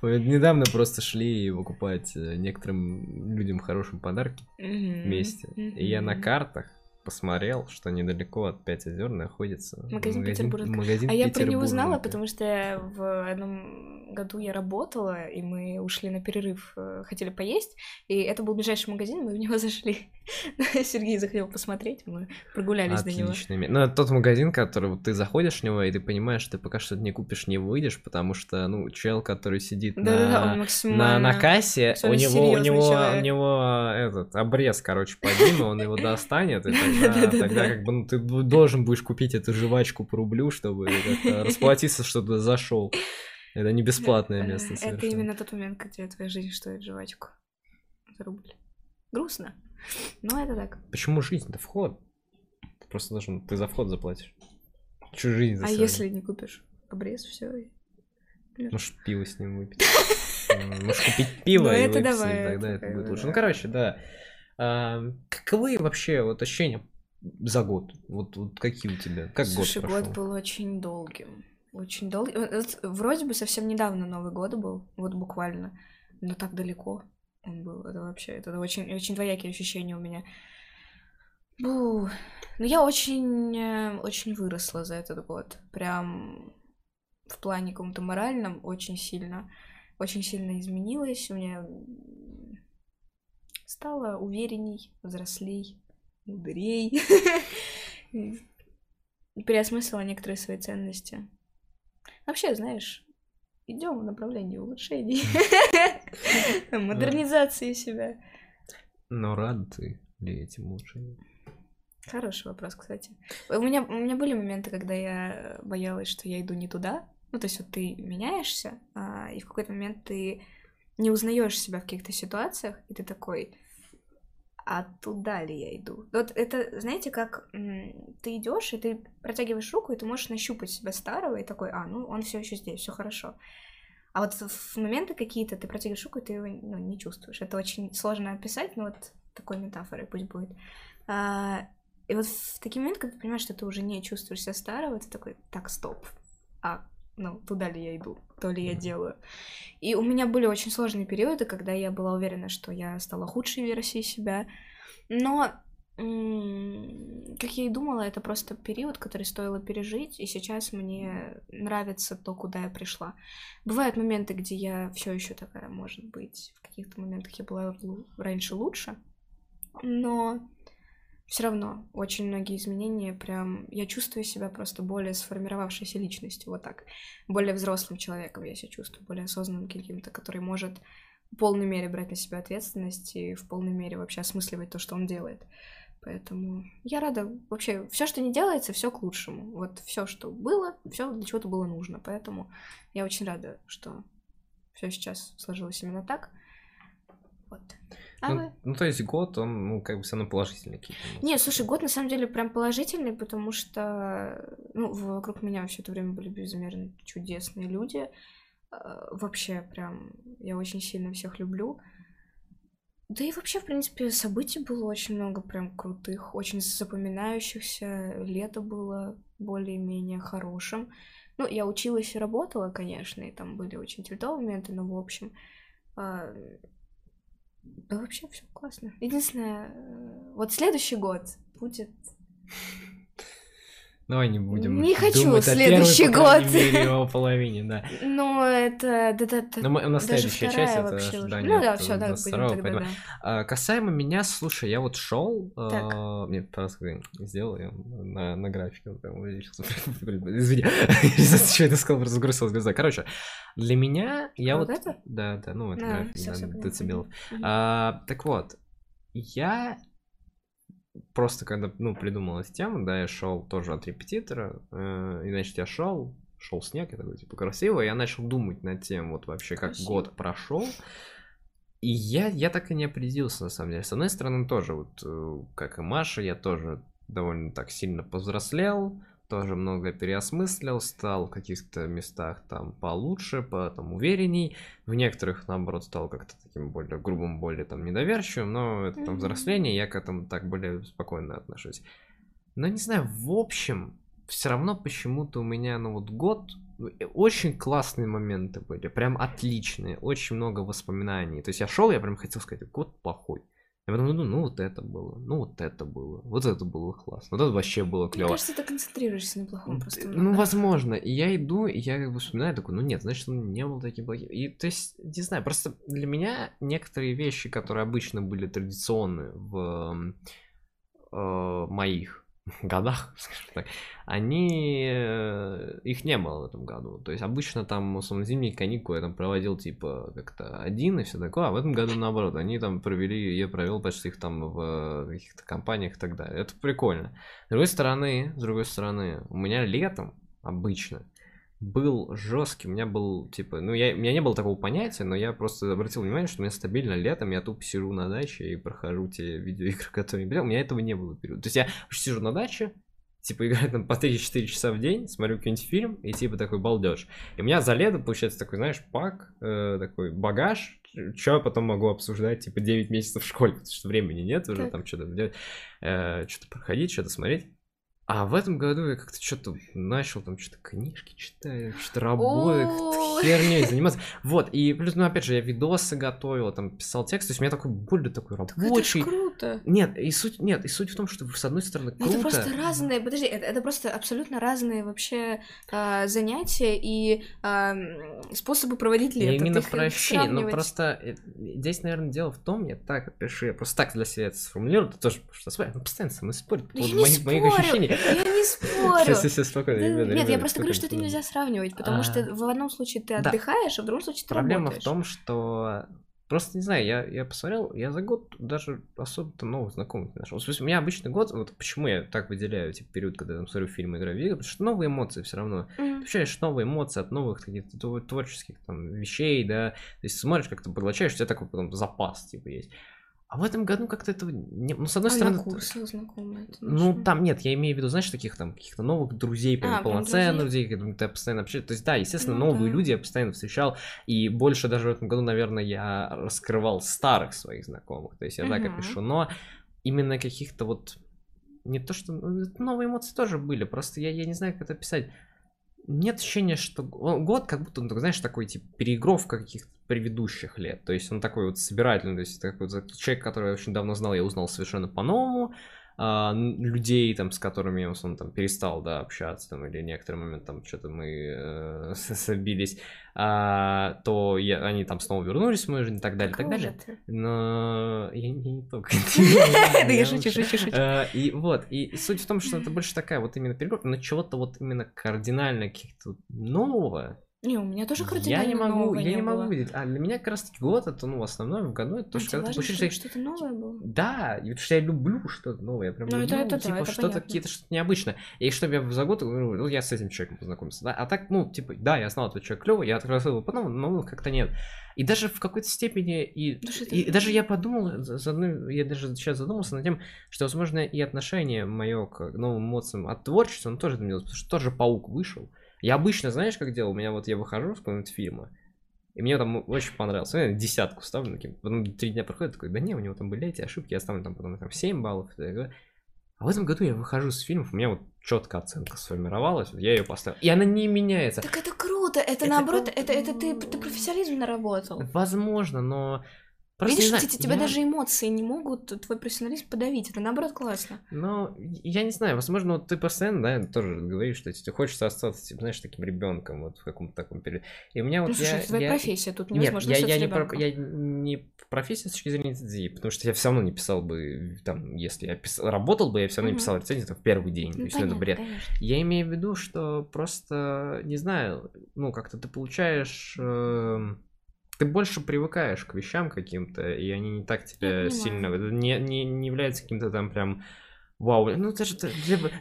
Мы недавно просто шли покупать э, некоторым людям хорошим подарки вместе. И я на картах посмотрел, что недалеко от Пять озер находится Магазин Петербург. магазин А я про него знала, потому что в одном году я работала, и мы ушли на перерыв, э, хотели поесть, и это был ближайший магазин, мы в него зашли. Сергей захотел посмотреть, мы прогулялись до него. Отличный. Ну, это тот магазин, который вот ты заходишь в него, и ты понимаешь, что ты пока что не купишь, не выйдешь, потому что, ну, чел, который сидит он на, на, максимально... на кассе, у него, у него, у него этот обрез, короче, поднимет, он его достанет, и тогда, как бы ну, ты должен будешь купить эту жвачку по рублю, чтобы расплатиться, что ты зашел. Это не бесплатное Да, место Это именно тот момент, где твоя жизнь стоит жвачку за рубль. Грустно. Но это так. Почему жизнь-то вход? Ты просто должен, ты за вход заплатишь. Жизнь за А если не купишь обрез, все. Может, пиво с ним выпить. Может, купить пиво Ну, и выпить, и тогда это будет лучше. Ну, короче, да. Каковы вообще вот ощущения за год? Вот вот какие у тебя? Как Слушай, год год прошел? был очень долгим. Очень долгий. Вот Вроде бы совсем недавно Новый год был, вот буквально. Но так далеко он был. Это вообще, это очень, очень двоякие ощущения у меня. Бу. Ну, я очень, э, очень выросла за этот год. Прям в плане каком-то моральном очень сильно. Очень сильно изменилась. У меня м, стала уверенней, взрослей, мудрей. Переосмыслила некоторые свои ценности. Вообще, знаешь, идем в направлении улучшений, модернизации себя. Но рад ты ли этим лучше? Хороший вопрос, кстати. У меня, у меня были моменты, когда я боялась, что я иду не туда. Ну, то есть вот ты меняешься, а, и в какой-то момент ты не узнаешь себя в каких-то ситуациях, и ты такой, а туда ли я иду? Вот это, знаете, как ты идешь, и ты протягиваешь руку, и ты можешь нащупать себя старого, и такой, а, ну, он все еще здесь, все хорошо. А вот в моменты какие-то ты протягиваешь руку, и ты его ну, не чувствуешь. Это очень сложно описать, но вот такой метафорой пусть будет. А, и вот в такие моменты, когда ты понимаешь, что ты уже не чувствуешь себя старого, ты такой, так, стоп. А, ну, туда ли я иду, то ли я делаю. И у меня были очень сложные периоды, когда я была уверена, что я стала худшей версией себя. Но, как я и думала, это просто период, который стоило пережить, и сейчас мне нравится то, куда я пришла. Бывают моменты, где я все еще такая, может быть, в каких-то моментах я была раньше лучше, но все равно очень многие изменения, прям я чувствую себя просто более сформировавшейся личностью, вот так. Более взрослым человеком я себя чувствую, более осознанным каким-то, который может в полной мере брать на себя ответственность и в полной мере вообще осмысливать то, что он делает. Поэтому я рада. Вообще, все, что не делается, все к лучшему. Вот все, что было, все для чего-то было нужно. Поэтому я очень рада, что все сейчас сложилось именно так. Вот. А ну, вы? ну, то есть год, он, ну, как бы все равно положительный какие-то. Не, слушай, год на самом деле прям положительный, потому что, ну, вокруг меня все это время были безмерно чудесные люди. А, вообще, прям, я очень сильно всех люблю. Да и вообще, в принципе, событий было очень много прям крутых, очень запоминающихся. Лето было более-менее хорошим. Ну, я училась и работала, конечно, и там были очень тяжелые моменты, но в общем... Да вообще все классно. Единственное, э, вот следующий год будет Давай не будем. Не хочу думать следующий о первой, год. Мере, его половине, да. Ну, это... Да, да, да, Но мы, у нас следующая часть, это ожидание. Ну да, все, да, второго, тогда, поэтому... да. а, Касаемо меня, слушай, я вот шел, а, мне просто сделал я на, на графике, прям увеличился. Извини, что это сказал, просто загрузилась глаза. Короче, для меня, я вот... Да, да, ну, это график, децибелов. А, так вот, я просто когда, ну, придумалась тема, да, я шел тоже от репетитора, э, и, значит, я шел, шел снег, я такой, типа, красиво, я начал думать над тем, вот вообще, как Красиво. год прошел, и я, я так и не определился, на самом деле. С одной стороны, тоже, вот, э, как и Маша, я тоже довольно так сильно повзрослел, тоже много переосмыслил, стал в каких-то местах там получше, потом уверенней, в некоторых, наоборот, стал как-то таким более грубым, более там недоверчивым, но это там взросление, я к этому так более спокойно отношусь. Но не знаю, в общем, все равно почему-то у меня, ну вот год, ну, очень классные моменты были, прям отличные, очень много воспоминаний. То есть я шел, я прям хотел сказать, год плохой. Я потом думаю, ну вот это было, ну вот это было, вот это было классно, вот это вообще было клево. Мне кажется, ты концентрируешься на плохом просто. Ну, возможно. И я иду, и я как бы вспоминаю, такой, ну нет, значит, он не был таким плохим. И то есть, не знаю, просто для меня некоторые вещи, которые обычно были традиционны в э, моих годах, скажем так, они, э, их не было в этом году. То есть обычно там, условно, зимние каникулы я там проводил типа как-то один и все такое, а в этом году наоборот, они там провели, я провел почти их там в каких-то компаниях и так далее. Это прикольно. С другой стороны, с другой стороны, у меня летом обычно был жесткий, у меня был, типа, ну, я, у меня не было такого понятия, но я просто обратил внимание, что у меня стабильно летом, я тупо сижу на даче и прохожу те видеоигры, которые я у меня этого не было период. То есть я сижу на даче, типа, играю там по 3-4 часа в день, смотрю какой-нибудь фильм, и типа такой балдеж. И у меня за лето получается такой, знаешь, пак, э, такой багаж, что я потом могу обсуждать, типа, 9 месяцев в школе, потому что времени нет уже, так. там что-то делать, э, что-то проходить, что-то смотреть. А в этом году я как-то что-то начал там что-то книжки читать, что-то работать, херней заниматься. Вот, и плюс, ну, опять же, я видосы готовил, там, писал текст, то есть у меня такой более такой рабочий. это круто. Нет, и суть, нет, и суть в том, что с одной стороны круто. это просто разные, подожди, это, это просто абсолютно разные вообще э, занятия и э, способы проводить лето. Я именно про ощущение, но просто э, здесь, наверное, дело в том, я так пишу, я просто так для себя это сформулирую, ты тоже, что ну, постоянно со мной спорит по поводу моих, моих ощущений. Я не спорю. Сейчас, сейчас, спокойно, да, ребята, Нет, ребята, я просто говорю, что это нельзя сравнивать, потому а... что в одном случае ты отдыхаешь, а в другом случае ты Проблема работаешь. в том, что Просто не знаю, я, я посмотрел, я за год даже особо-то новых знакомых не нашел. У меня обычный год, вот почему я так выделяю типа, период, когда я там смотрю фильмы, играю в игры, потому что новые эмоции все равно. Mm. Ты получаешь новые эмоции от новых каких-то творческих там вещей, да. То есть смотришь, как ты поглощаешь, у тебя такой потом запас, типа, есть. А в этом году как-то этого не... Ну, с одной а стороны... На курсах знакомые. Ну, там нет, я имею в виду, знаешь, таких там каких-то новых друзей, прям а, полноценных друзей, которыми ты постоянно общаешься. То есть, да, естественно, ну, новые да. люди я постоянно встречал. И больше даже в этом году, наверное, я раскрывал старых своих знакомых. То есть, я угу. так опишу. Но именно каких-то вот... Не то, что... Ну, новые эмоции тоже были. Просто я, я не знаю, как это писать нет ощущения, что год как будто, ну, знаешь, такой типа переигровка каких-то предыдущих лет. То есть он такой вот собирательный, то есть такой вот человек, который я очень давно знал, я узнал совершенно по-новому. А, людей, там, с которыми я, основном, там, перестал, да, общаться, там, или некоторый момент, там, что-то мы э, собились, а, то я, они там снова вернулись в мою жизнь и так далее, и так Какого далее. ты? Но я не, не только. Да я шучу, шучу, шучу. Э, И вот, и суть в том, что это больше такая вот именно перегруппа, но чего-то вот именно кардинально каких-то нового Не, у меня тоже я кардинально не могу, я не могу было. видеть. А для меня как раз таки год это, ну, в году, это то, Ну, что тебе когда ты важно, получаешь чтобы что-то новое было. да, и потому что я люблю что-то новое, я прям Ну, люблю, это да, типа, это что-то понятно. какие-то, что-то необычное. И чтобы я за год, ну, я с этим человеком познакомился, да, а так, ну, типа, да, я знал, этот человек клевый, я открыл его потом, но ну, как-то нет. И даже в какой-то степени, и, Да что и ты- даже я подумал, за- за одну- я даже сейчас задумался над тем, что, возможно, и отношение мое к новым эмоциям от творчества, оно тоже изменилось, потому что тоже паук вышел. Я обычно, знаешь, как делал? У меня вот я выхожу с какого-нибудь фильма, и мне там очень понравилось. Я десятку ставлю, таким. потом три дня проходит, такой, да не, у него там были эти ошибки, я ставлю там потом там 7 баллов. А в этом году я выхожу с фильмов, у меня вот четкая оценка сформировалась, вот я ее поставил. И она не меняется. Так это круто, это, Это наоборот, круто. это, это ты, ты профессионализм наработал. Возможно, но... Просто Видишь, не знаю, тебя я- даже эмоции не могут твой профессионализм подавить. Это наоборот классно. Но я не знаю, возможно, вот ты постоянно, да, тоже говоришь, что тебе хочется остаться, типа, знаешь, таким ребенком вот в каком-то таком периоде. И у меня вот ну, слушай, я, это твоя я- профессия, тут Нет, невозможно я, остаться я, не про, я не в профессии с точки зрения рецензии, потому что я все равно не писал бы, там, если я писал, работал бы, я все равно не Мгм. писал рецензию там, в первый день, то Ну, есть ну, это понятно, бред. конечно. Я имею в виду, что просто, не знаю, ну, как-то ты получаешь... эм, ты больше привыкаешь к вещам каким-то, и они не так тебя понимаю. сильно... это Не, не, не является каким-то там прям... Вау, ну даже,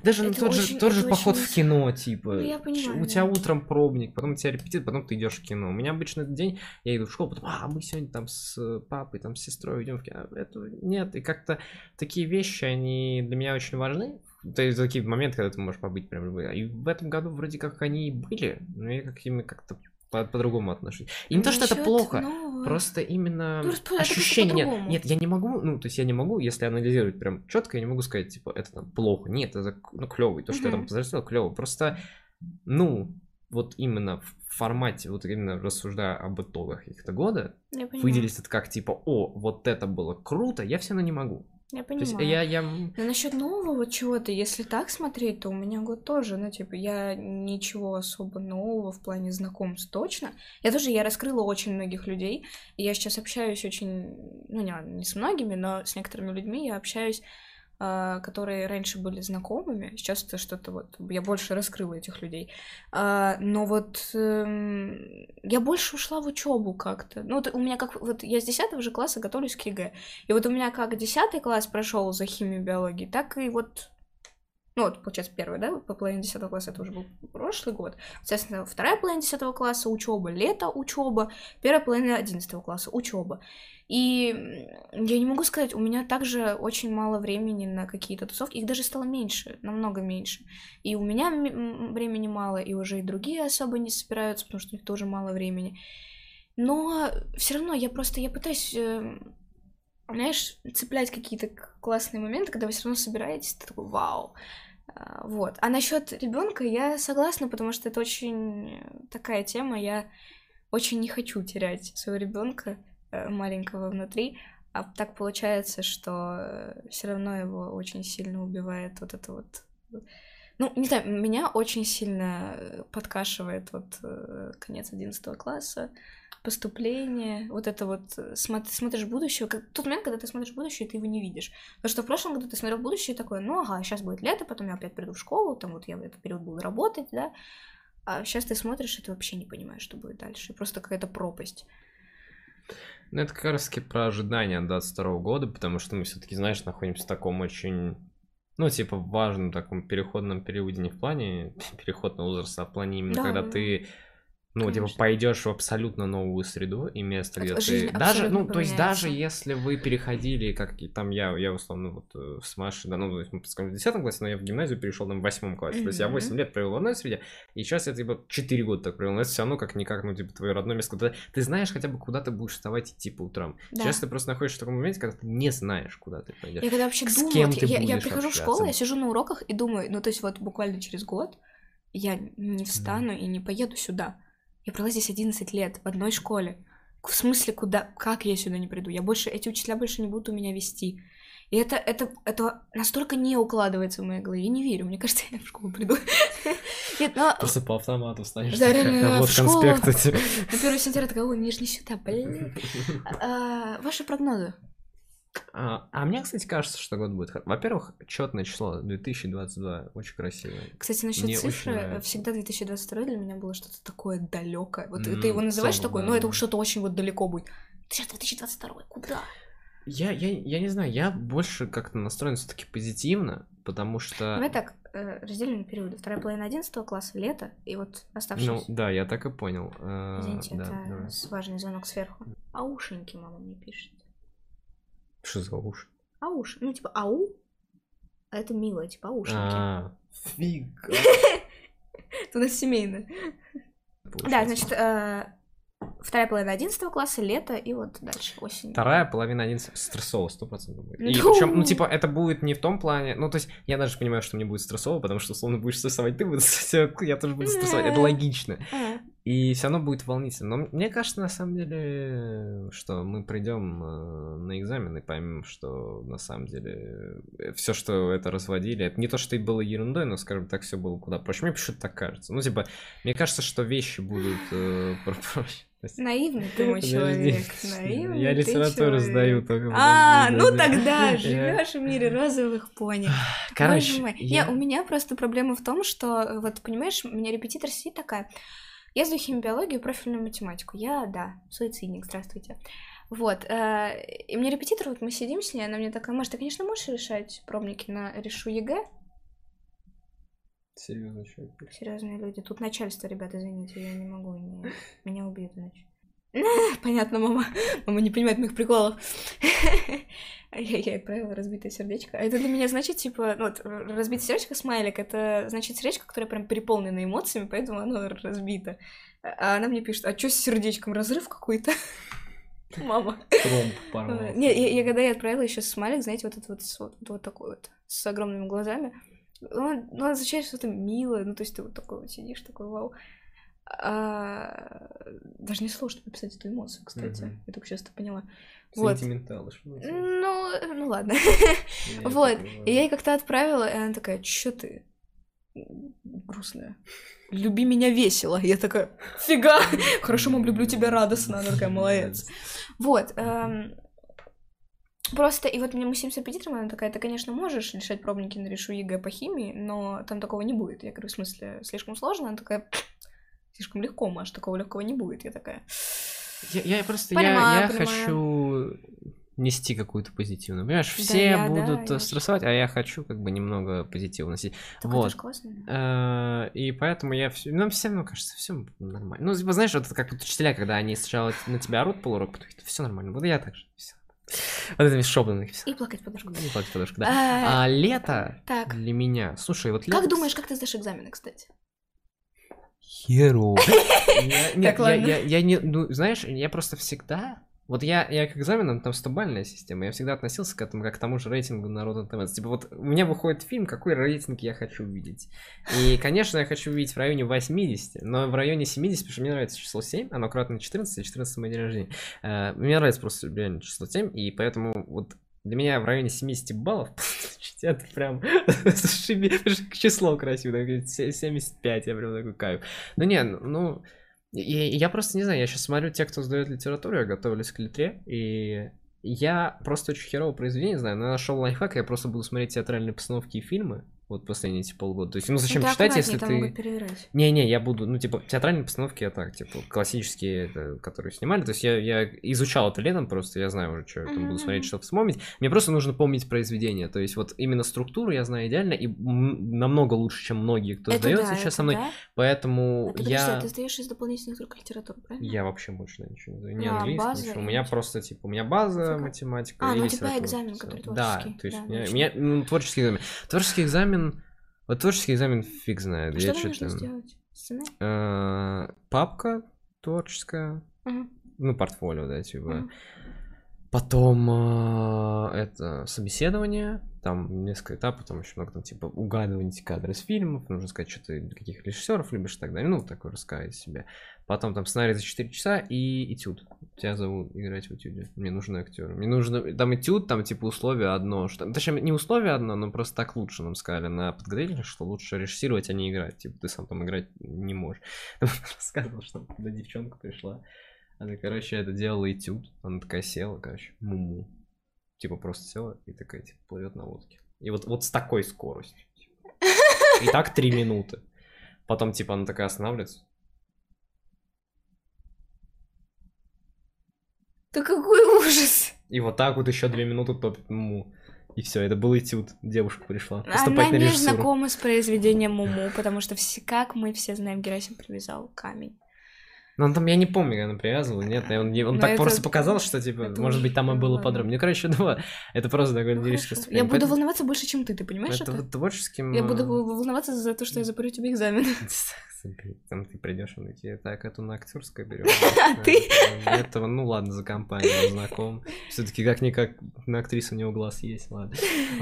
даже ну, Это тот, же, очень- тот же поход очень в кино, типа. Ну, я понимаю, у тебя да. утром пробник, потом у тебя репетит, потом ты идешь в кино. У меня обычно этот день, я иду в школу, потом, а, мы сегодня там с э, папой, там с сестрой идем в кино. Это нет, и как-то такие вещи, они для меня очень важны. То есть такие моменты, когда ты можешь побыть прям любой. И в этом году вроде как они и были, но я как ими как-то по- по-другому отношусь. И не то, что это плохо, нового- Просто именно Ну, ощущение. Нет, нет, я не могу, ну, то есть я не могу, если анализировать прям четко, я не могу сказать, типа, это там плохо. Нет, это ну, клевый. То, что я там повзрослел, клево. Просто, ну, вот именно в формате, вот именно рассуждая об итогах каких-то года, выделить это как типа, о, вот это было круто, я все равно не могу. Я То есть понимаю. я, я... Но насчет нового чего-то, если так смотреть, то у меня год тоже, ну, типа, я ничего особо нового в плане знакомств точно. Я тоже, я раскрыла очень многих людей, и я сейчас общаюсь очень, ну, не, не с многими, но с некоторыми людьми я общаюсь, которые раньше были знакомыми, сейчас это что-то вот, я больше раскрыла этих людей. А, но вот эм, я больше ушла в учебу как-то. Ну, вот у меня как, вот я с 10 же класса готовлюсь к ЕГЭ, и вот у меня как 10 класс прошел за химию биологии, так и вот ну, вот, получается, первый, да, по половине 10 класса, это уже был прошлый год. Соответственно, вторая половина 10 класса учеба, лето учеба, первая половина 11 класса учеба. И я не могу сказать, у меня также очень мало времени на какие-то тусовки, их даже стало меньше, намного меньше. И у меня времени мало, и уже и другие особо не собираются, потому что у них тоже мало времени. Но все равно я просто, я пытаюсь, э, знаешь, цеплять какие-то классные моменты, когда вы все равно собираетесь, ты такой, вау. А, Вот. А насчет ребенка я согласна, потому что это очень такая тема. Я очень не хочу терять своего ребенка маленького внутри. А так получается, что все равно его очень сильно убивает вот это вот. Ну, не знаю, меня очень сильно э, подкашивает вот э, конец 11 класса, поступление, вот это вот э, смо- смотришь будущее, как тот момент, когда ты смотришь будущее, ты его не видишь. Потому что в прошлом году ты смотрел будущее такое, ну ага, сейчас будет лето, потом я опять приду в школу, там вот я в этот период буду работать, да. А сейчас ты смотришь, и ты вообще не понимаешь, что будет дальше. Просто какая-то пропасть. Ну, это как раз таки про ожидания от 22 года, потому что мы все-таки, знаешь, находимся в таком очень, ну, типа, важном таком переходном периоде, не в плане переходного возраста, а в плане именно, Да, когда да, ты, ну, типа, конечно. пойдешь в абсолютно новую среду и место, где жизнь ты... Даже, ну, то есть даже поменяется. если вы переходили, как там я, я условно вот э, с Машей, да, ну, то есть мы, скажем, в 10 классе, но я в гимназию перешел там в 8 классе, то есть я Мгм. 8 лет провел в одной среде, и сейчас я, типа, 4 года так провел, но это все равно как-никак, ну, типа, твое родное место, куда ты знаешь хотя бы, куда ты будешь вставать идти по утрам. Да. Сейчас ты просто находишься в таком моменте, когда ты не знаешь, куда ты пойдешь. Я когда вообще С думаю, кем вот ты я, я прихожу в школу, я сижу на уроках и думаю, ну то есть вот буквально через год я не встану и не поеду сюда. Я провела здесь 11 лет в одной школе. В смысле, куда, как я сюда не приду? Я больше, эти учителя больше не будут у меня вести. И это, это, это настолько не укладывается в моей голове. Я не верю. Мне кажется, я в школу приду. Нет, но... Просто по автомату встанешь. Да, реально, вот в школу. конспект. На 1 сентября такая, ой, мне же не сюда, блин. А, Ваши прогнозы? А, а мне, кстати, кажется, что год будет... Во-первых, четное число 2022, очень красивое. Кстати, насчет Мне цифры, нравится. всегда 2022 для меня было что-то такое далекое. Вот М, ты его называешь такое, целом, но да, это да. что-то очень вот далеко будет. Сейчас 2022, куда? Я, я, я не знаю, я больше как-то настроен все-таки позитивно, потому что... Давай так, э, разделим на периоды. Вторая половина 11 класса, лето, и вот Ну, оставшиеся. да, я так и понял. Э, Извините, да, это с- важный звонок сверху. Аушеньки мама мне пишет. Что за уши? Ауш, ну типа ау, а это мило, типа аушеньки. А, фига. Это у нас семейно. Да, значит, э, вторая половина 11 класса, лето, и вот дальше осень. Вторая половина 11 стрессово, сто процентов будет. И Ну. причем, ну, типа, это будет не в том плане, ну, то есть, я даже понимаю, что мне будет стрессово, потому что, условно, будешь стрессовать ты, буду стрессовать, я тоже буду стрессовать, это Да. логично. А, И все равно будет волнительно. Но мне кажется, на самом деле, что мы придем э, на экзамен и поймем, что на самом деле все, что это разводили, это не то, что и было ерундой, но, скажем так, все было куда проще. Мне почему-то так кажется. Ну, типа, мне кажется, что вещи будут э, про- проще. Есть- Наивный ты мой человек. Наивный Я литературу сдаю только. А, ну тогда живешь в мире розовых пони. Короче, я- Не, у меня просто проблема в том, что, э, вот, понимаешь, у меня репетитор сидит такая. Я сдаю химию, биологию, профильную математику. Я, да, суицидник, здравствуйте. Вот, э, и мне репетитор, вот мы сидим с ней, она мне такая, Маш, ты, конечно, можешь решать пробники на решу ЕГЭ? Серьезно, человек. Серьезные люди. Тут начальство, ребят, извините, я не могу, не- меня убьют иначе. Понятно, мама. Мама не понимает моих приколов. Я ей отправила разбитое сердечко. А это для меня значит, типа, ну, вот, разбитое сердечко, смайлик, это значит сердечко, которое прям переполнено эмоциями, поэтому оно разбито. А она мне пишет, а чё с сердечком, разрыв какой-то? Мама. Не, я, я когда я отправила еще смайлик, знаете, вот этот вот, вот, вот такой вот, с огромными глазами, он, ну, означает что-то милое, ну, то есть ты вот такой вот сидишь, такой, вау. А, даже не сложно написать эту эмоцию, кстати, Мгм. я только сейчас это поняла. Вот. Сентименталы, что называется. Ну, ну ладно. Я Вот, И я ей как-то отправила, и она такая, чё ты грустная? Люби меня весело. Я такая, фига! Хорошо, мам, люблю тебя радостно. Она такая, молодец. Вот. эм, Просто, и вот мне мы с 75 она такая, ты, конечно, можешь решать пробники на решу ЕГЭ по химии, но там такого не будет. Я говорю, в смысле, слишком сложно? Она такая, слишком легко, Маш, такого легкого не будет. Я такая, Я, я просто, Понимаю, я, я понимаю. хочу нести какую-то позитивную. Понимаешь, Да, все я- да, будут я э, стрессовать, а я хочу как бы немного позитива носить. так Вот. это классно. Э, И поэтому я все, ну, все равно кажется, все нормально. Ну, типа, знаешь, вот это как вот учителя, когда они сначала на тебя орут полурок, потом все нормально. Вот я так же. Всё. Вот этими шоблами все. И плакать подушку. Не плачь, подушка, да. А, А лето Так, для меня. Слушай, вот лето. как думаешь, как ты сдашь экзамены, кстати? Херу. Нет, я не, ну, знаешь, я просто всегда Вот я, я к экзаменам, там стобальная система, я всегда относился к этому как к тому же рейтингу на Rotten. Типа вот у меня выходит фильм, какой рейтинг я хочу увидеть. И, конечно, я хочу увидеть в районе 80, но в районе 70, потому что мне нравится число 7, оно кратно 14, и 14 мой день рождения. Э, Мне нравится просто реально число 7, и поэтому вот для меня в районе 70 баллов это прям число красивое, 75, я прям такой кайф. Ну не, ну, и- я просто не знаю, я сейчас смотрю те, кто сдает литературу, я готовлюсь к литре, и я просто очень херово произведение знаю, но я нашел лайфхак, я просто буду смотреть театральные постановки и фильмы, вот последние эти полгода. То есть, ну зачем Ты читать, если ты... Не-не, я буду, ну, типа, театральные постановки я так, типа, классические, это, которые снимали. То есть я, я изучал это летом просто, я знаю уже, что я там буду смотреть, Мгм. что вспомнить. Мне просто нужно помнить произведение. То есть вот именно структуру я знаю идеально и намного лучше, чем многие, кто Это сдает да, сейчас это со мной. да. Поэтому ты, подожди, я... а ты сдаешь из дополнительных только литературу, правильно? Я вообще больше да, ничего не знаю. Ни А, английский, база ничего. У меня просто, типа, у меня база, Фига. математика А, и ну у тебя экзамен, который Да, творческий, то есть да, у меня, у меня, ну, творческий экзамен. Творческий экзамен... Вот творческий экзамен фиг знает. А я Что нужно сделать? Сценарий? Э, Папка творческая, ну, портфолио, да, типа. Мгм. Потом э, это собеседование, там несколько этапов, там еще много там типа угадывать кадры из фильмов, нужно сказать, что ты каких режиссеров любишь и так далее, ну, такое рассказать себе. Потом там сценарий за 4 часа и этюд. Тебя зовут играть в этюде. Мне нужны актеры. Мне нужно... Там этюд, там типа условие одно. Что... Точнее, не условие одно, но просто так лучше нам сказали на подготовительных, что лучше режиссировать, а не играть. Типа ты сам там играть не можешь. Рассказывал, что когда девчонка пришла, она, короче, это делала этюд. Она такая села, короче, муму. Типа просто села и такая, типа, плывет на лодке. И вот, вот с такой скоростью. Типа. И так три минуты. Потом, типа, она такая останавливается. Да какой ужас! И вот так вот еще две минуты топит муму. И все, это был этюд. Девушка пришла. Она не знакома с произведением Муму, потому что все, как мы все знаем, Герасим привязал камень. Ну, он там, я не помню, она привязывала, нет, он, он так это, просто показал, что, типа, может быть, там и было подробнее. Ну, короче, два, это просто такое ну, лирическое Я буду Поэтому... волноваться больше, чем ты, ты понимаешь это? Это творческим... Я буду э, волноваться за то, что я запорю тебе экзамен. Там ты придешь, он тебе так, это на актерское берем. А ты? Этого, ну ладно, за компанию знаком. Все-таки как-никак на актрису у него глаз есть, ладно.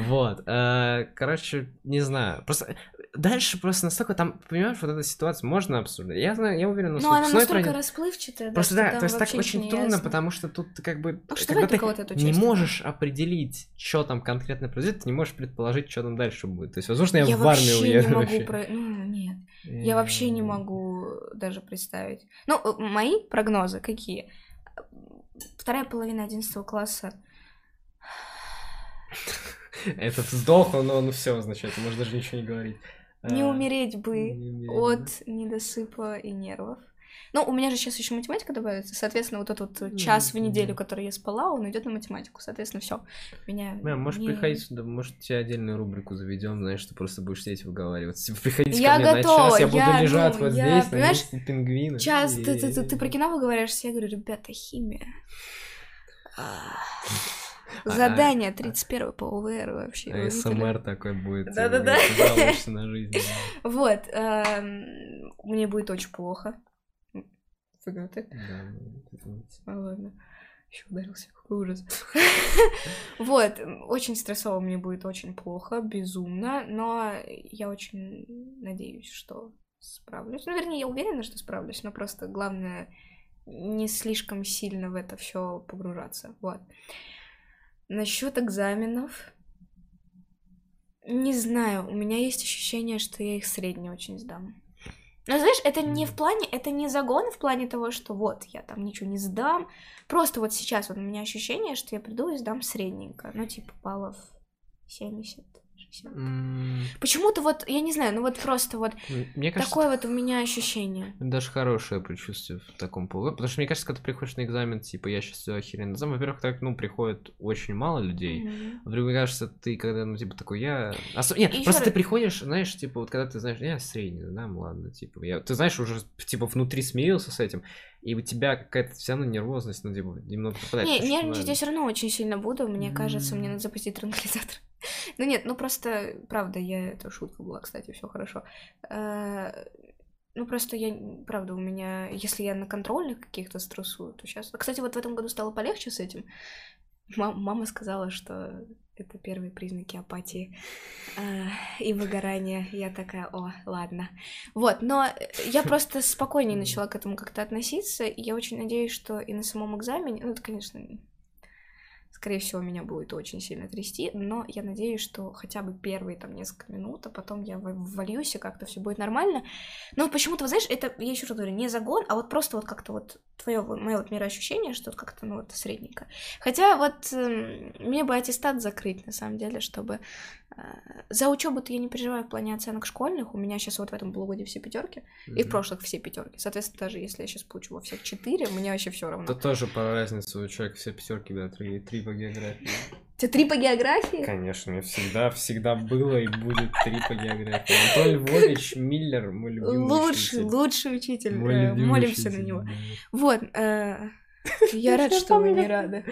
Вот. Э, короче, не знаю. Просто дальше просто настолько там, понимаешь, вот эта ситуация можно обсуждать. Я знаю, я уверен, но она настолько пройдет. расплывчатая. Просто да, то есть так очень трудно, ясно. потому что тут ты как бы, ну, когда ты вот не можешь определить, что там конкретно произойдет, ты не можешь предположить, что там дальше будет. То есть, возможно, я, я в армию уеду. Не могу про... Ну, нет. Я вообще не могу даже представить. Ну, э, мои прогнозы какие? Вторая половина одиннадцатого класса. Этот вздох, но он все означает, можно даже ничего не говорить. Не а, умереть бы не умереть. от недосыпа и нервов. Ну, у меня же сейчас еще математика добавится. Соответственно, вот этот вот час в неделю, который я спала, он идет на математику. Соответственно, все. Меня. Мам, можешь не... приходить сюда, может, тебе отдельную рубрику заведем, знаешь, ты просто будешь сидеть выговаривать. Типа, приходите я ко мне готова, на час, я, я буду лежать ну, вот я, здесь, на месте пингвина. Час, ты, ты, ты, ты про кино выговариваешься, я говорю, ребята, химия. Задание 31 по ОВР вообще. СМР такой будет. Да-да-да. на жизнь. Вот. Эм, мне будет очень плохо. Фига ты. Да, а, ладно. Еще ударился, какой ужас. вот, очень стрессово мне будет очень плохо, безумно, но я очень надеюсь, что справлюсь. Ну, вернее, я уверена, что справлюсь, но просто главное не слишком сильно в это все погружаться. Вот. Насчет экзаменов. Не знаю, у меня есть ощущение, что я их средне очень сдам. Но знаешь, это не в плане, это не загон в плане того, что вот, я там ничего не сдам. Просто вот сейчас вот у меня ощущение, что я приду и сдам средненько. Ну, типа, баллов 70. Mm. Почему-то вот, я не знаю, ну вот просто вот мне кажется, такое вот у меня ощущение. Даже хорошее предчувствие в таком поводу. Потому что мне кажется, когда ты приходишь на экзамен, типа, я сейчас все охеренно сдам, во-первых, так, ну, приходит очень мало людей. Mm-hmm. Во-вторых, мне кажется, ты когда, ну, типа, такой, я... Особ... Нет, Еще просто раз... ты приходишь, знаешь, типа, вот когда ты знаешь, я средний, да, ладно, типа, я... ты знаешь, уже, типа, внутри смирился с этим, и у тебя какая-то все равно нервозность, ну, типа, немного попадает. Не, нервничать я все равно очень сильно буду, мне mm-hmm. кажется, мне надо запустить транквилизатор. Ну нет, ну просто, правда, я, это шутка была, кстати, все хорошо. Э, ну, просто я, правда, у меня, если я на контрольных каких-то стрессую, то сейчас... Кстати, вот в этом году стало полегче с этим. Мама сказала, что это первые признаки апатии э, и выгорания. Я такая, о, ладно. Вот, но я просто спокойнее начала к этому как-то относиться, и я очень надеюсь, что и на самом экзамене, ну, это, конечно, Скорее всего, меня будет очень сильно трясти, но я надеюсь, что хотя бы первые там несколько минут, а потом я вольюсь, и как-то все будет нормально. Но почему-то, знаешь, это, я еще раз говорю, не загон, а вот просто вот как-то вот твое, мое вот мироощущение, что как-то, ну, вот средненько. Хотя вот э, мне бы аттестат закрыть, на самом деле, чтобы за учебу-то я не переживаю в плане оценок школьных. У меня сейчас вот в этом полугодии все пятерки. Mm-hmm. И в прошлых все пятерки. Соответственно, даже если я сейчас получу во всех четыре, мне вообще все равно. Это тоже по разнице у человека все пятерки, да, три, три по географии. У тебя три по географии? Конечно, мне всегда, всегда было и будет три по географии. Антон Львович Миллер, мой любимый лучший, учитель. Лучший учитель. Мой э, Молимся учитель, на него. Вот. Э, я рад, что вы не рады.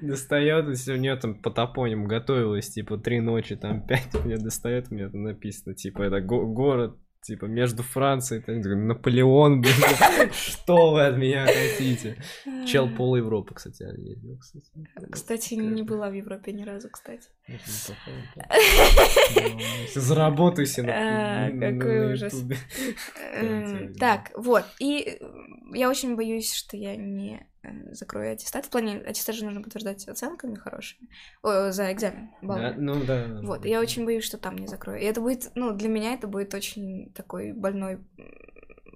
Достает, если у нее там по топониму готовилась, типа, три ночи, там, пять, мне достает, меня там написано, типа, это го- город Типа между Францией и Наполеон, блин, что вы от меня хотите? Чел пол Европы, кстати, ездил, кстати. Кстати, не была в Европе ни разу, кстати. Заработай себе А, Какой ужас. Эм, Так, вот. И я очень боюсь, что я не э, закрою аттестат. В плане аттестат же нужно подтверждать оценками хорошими. О, за экзамен. Да, ну да. Вот, я очень боюсь, что там не закрою. И это будет, ну, для меня это будет очень такой больной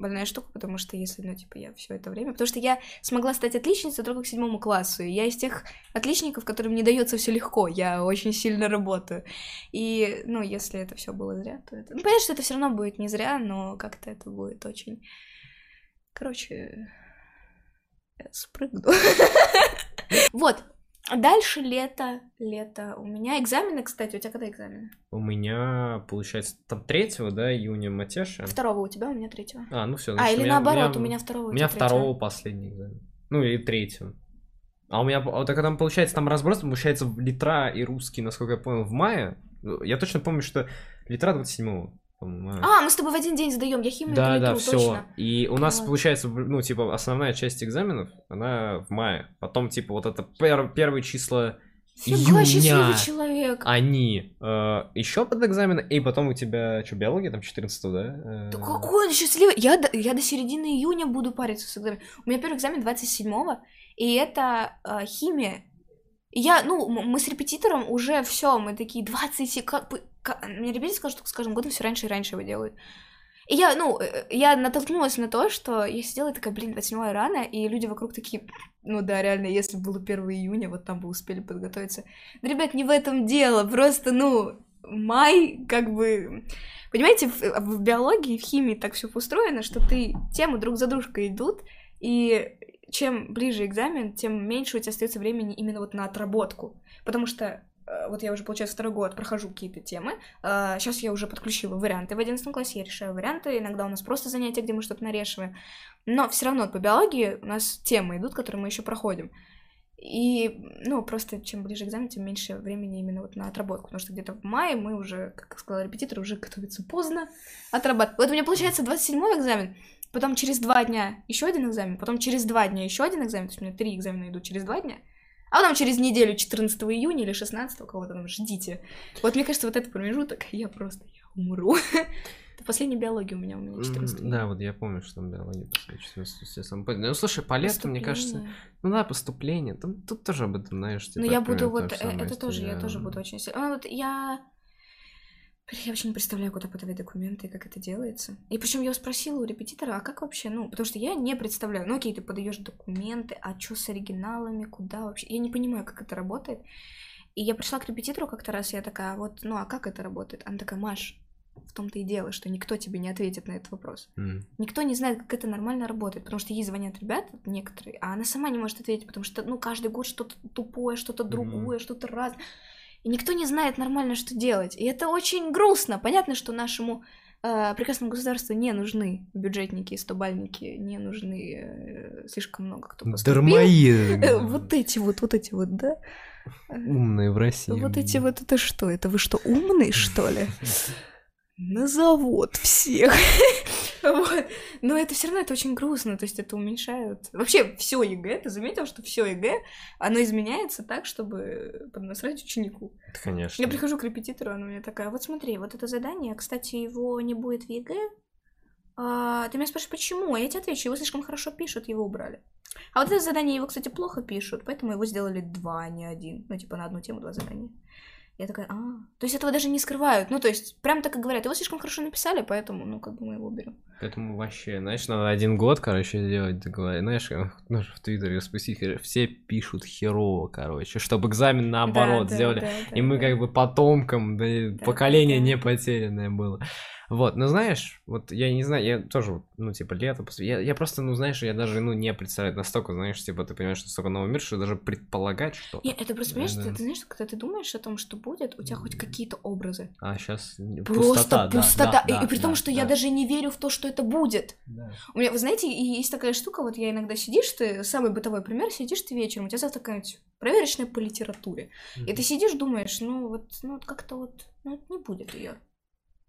больная штука, потому что если, ну, типа, я все это время... Потому что я смогла стать отличницей только к седьмому классу. И я из тех отличников, которым не дается все легко. Я очень сильно работаю. И, ну, если это все было зря, то это... Ну, понятно, что это все равно будет не зря, но как-то это будет очень... Короче, я спрыгну. Вот. Дальше лето, лето. У меня экзамены, кстати. У тебя когда экзамены? У меня, получается, там 3 да, июня Матеша. Второго у тебя, у меня третьего. А, ну все. А, или наоборот, у меня второго. У меня тебя третьего. второго последний экзамен. Ну, или третьего. А у меня, вот так там получается, там разброс, получается, литра и русский, насколько я понял, в мае. Ну, Я точно помню, что литра 27-го, по-моему, мая. А, мы с тобой в один день сдаем, я химию Да, да, все. точно. И у нас Вот. получается, ну, типа, основная часть экзаменов, она в мае. Потом, типа, вот это пер- первые числа Фига, июня. человек. Они еще под экзамены, и потом у тебя что, биология там 14 да? Э, Да какой он счастливый! Я до, я до середины июня буду париться с экзаменом. У меня первый экзамен 27-го, и это э, химия. Я, ну, мы с репетитором уже все, мы такие 20 сек- как бы- ка- Мне репетитор сказал, что с каждым годом все раньше и раньше его делают. И я, ну, э, я натолкнулась на то, что я сидела и такая, блин, 27 рано, и люди вокруг такие, ну да, реально, если было 1 июня, вот там бы успели подготовиться. Да, ребят, не в этом дело, просто, ну, май, как бы... Понимаете, в, в биологии, в химии так все устроено, что ты темы друг за дружкой идут, и чем ближе экзамен, тем меньше у тебя остается времени именно вот на отработку. Потому что э, вот я уже, получается, второй год прохожу какие-то темы. Сейчас я уже подключила варианты в 11 классе, я решаю варианты. Иногда у нас просто занятия, где мы что-то нарешиваем. Но все равно по биологии у нас темы идут, которые мы еще проходим. И, ну, просто чем ближе экзамен, тем меньше времени именно вот на отработку. Потому что где-то в мае мы уже, как сказал репетитор, уже готовиться поздно отрабатывать. Вот у меня получается 27-й экзамен, потом через два дня еще один экзамен, потом через два дня еще один экзамен, то есть у меня три экзамена идут через два дня, а потом через неделю, 14 июня или 16 кого-то там ждите. Вот мне кажется, вот этот промежуток, я просто я умру. Это последняя биология у меня, у меня 14 М, Да, вот я помню, что там биология последняя, 14 естественно. Ну, слушай, по лету, мне кажется, ну да, поступление, там, тут тоже об этом, знаешь, типа, Ну, я буду та вот, э, это тоже, я тоже буду очень сильно. А, вот я... Я вообще не представляю, куда подавать документы и как это делается. И причем я спросила у репетитора, а как вообще, ну, потому что я не представляю. Ну, окей, ты подаешь документы, а что с оригиналами, куда вообще? Я не понимаю, как это работает. И я пришла к репетитору как-то раз, я такая, вот, ну, а как это работает? Она такая, Маш, в том-то и дело, что никто тебе не ответит на этот вопрос. М. Никто не знает, как это нормально работает, потому что ей звонят ребята некоторые, а она сама не может ответить, потому что, ну, каждый год что-то тупое, что-то другое, что-то раз. И никто не знает нормально, что делать. И это очень грустно. Понятно, что нашему э, прекрасному государству не нужны бюджетники и стобальники, не нужны э, слишком много кто поступил. Дармоеды. Э, Вот эти вот, вот эти вот, да? Умные в России. Вот эти вот, это что? Это вы что, умные, что ли? на завод всех. Вот. Но это все равно это очень грустно, то есть это уменьшают. Вообще все ЕГЭ, ты заметил, что все ЕГЭ, оно изменяется так, чтобы поднасрать ученику. Это, Конечно. Я прихожу к репетитору, она мне такая, вот смотри, вот это задание, кстати, его не будет в ЕГЭ. А, ты меня спрашиваешь, почему? А я тебе отвечу, его слишком хорошо пишут, его убрали. А вот это задание его, кстати, плохо пишут, поэтому его сделали два, а не один. Ну, типа на одну тему два задания. Я такая, а, то есть этого даже не скрывают. Ну, то есть, прям так и говорят, его слишком хорошо написали, поэтому, ну, как бы мы его уберем. Поэтому вообще, знаешь, надо один год, короче, делать договор. Знаешь, как, ну, в Твиттере спустить, все пишут херово, короче, чтобы экзамен наоборот Да, да, сделали. да, да, и мы да. как бы потомкам, да, Да, поколение да. не потерянное было. Вот, ну знаешь, вот я не знаю, я тоже, ну, типа, лето, я, я просто, ну, знаешь, я даже, ну, не представляю настолько, знаешь, типа, ты понимаешь, что столько нового мира, что даже предполагать что Не, это просто, понимаешь, Да, ты, ты знаешь, когда ты думаешь о том, что будет, у тебя хоть какие-то образы. А сейчас Просто пустота, пустота. да, и, да, и при том, да, что я да. даже не верю в то, что это будет. Да. У меня, вы знаете, есть такая штука, вот я иногда сидишь, ты, самый бытовой пример, сидишь ты вечером, у тебя завтра какая-нибудь проверочная по литературе. И ты сидишь, думаешь, ну вот, ну вот как-то вот, ну не будет ее.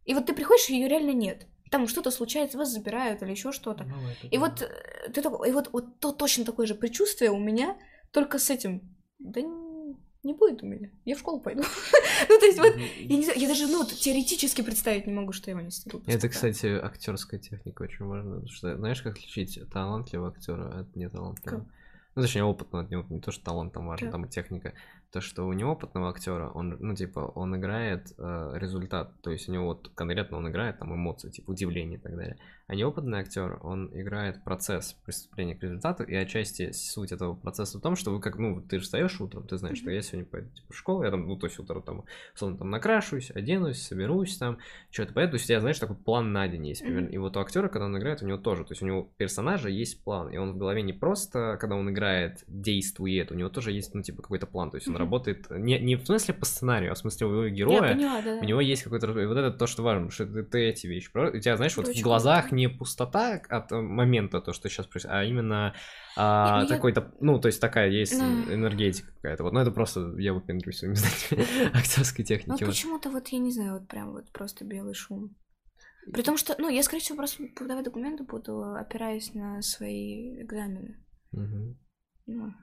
И вот ты приходишь, и ее реально нет. там что-то случается, вас забирают или еще что-то. Ну, И да. вот э, ты такой, и вот, вот то точно такое же предчувствие у меня, только с этим. Да не, будет у меня. Я в школу пойду. ну, то есть вот, я не знаю, я даже, ну, вот, теоретически представить не могу, что я его не стеру. Это, кстати, актерская техника очень важна. потому что знаешь, как отличить талантливого актера от неталантливого? Ну, точнее, опытного от него. Не то, что талант там важен, Как? там и техника. То, что у неопытного актера, он, ну, типа, он играет э, результат. То есть у него вот конкретно он играет там эмоции, типа удивление и так далее. А неопытный актер, он играет процесс преступления к результату, и отчасти суть этого процесса в том, что вы как, ну, ты же встаешь утром, ты знаешь, что я сегодня пойду типа, в школу, я там, ну, то есть утром там, условно, там накрашусь, оденусь, соберусь там, что-то поеду, то есть у тебя, знаешь, такой план на день есть, примерно. И вот у актера, когда он играет, у него тоже, то есть у него персонажа есть план, и он в голове не просто, когда он играет, действует, у него тоже есть, ну, типа, какой-то план, то есть он. Работает не, не в смысле по сценарию, а в смысле у его Я героя, поняла, да. у него есть какой-то... и Вот это то, что важно, что ты, ты эти вещи... У тебя, знаешь, вот в глазах не пустота от э, момента, то, что сейчас происходит, а именно а, ну такой-то... Ну, то есть такая есть Ну. энергетика какая-то. Вот, ну, это просто я выпендрюсь своими знаниями актерской Ну, техники. вот вот. почему-то вот, я не знаю, вот прям вот просто белый шум. При том, что, ну, я, скорее всего, просто подавать документы буду, опираясь на свои экзамены. Мгм. Ну.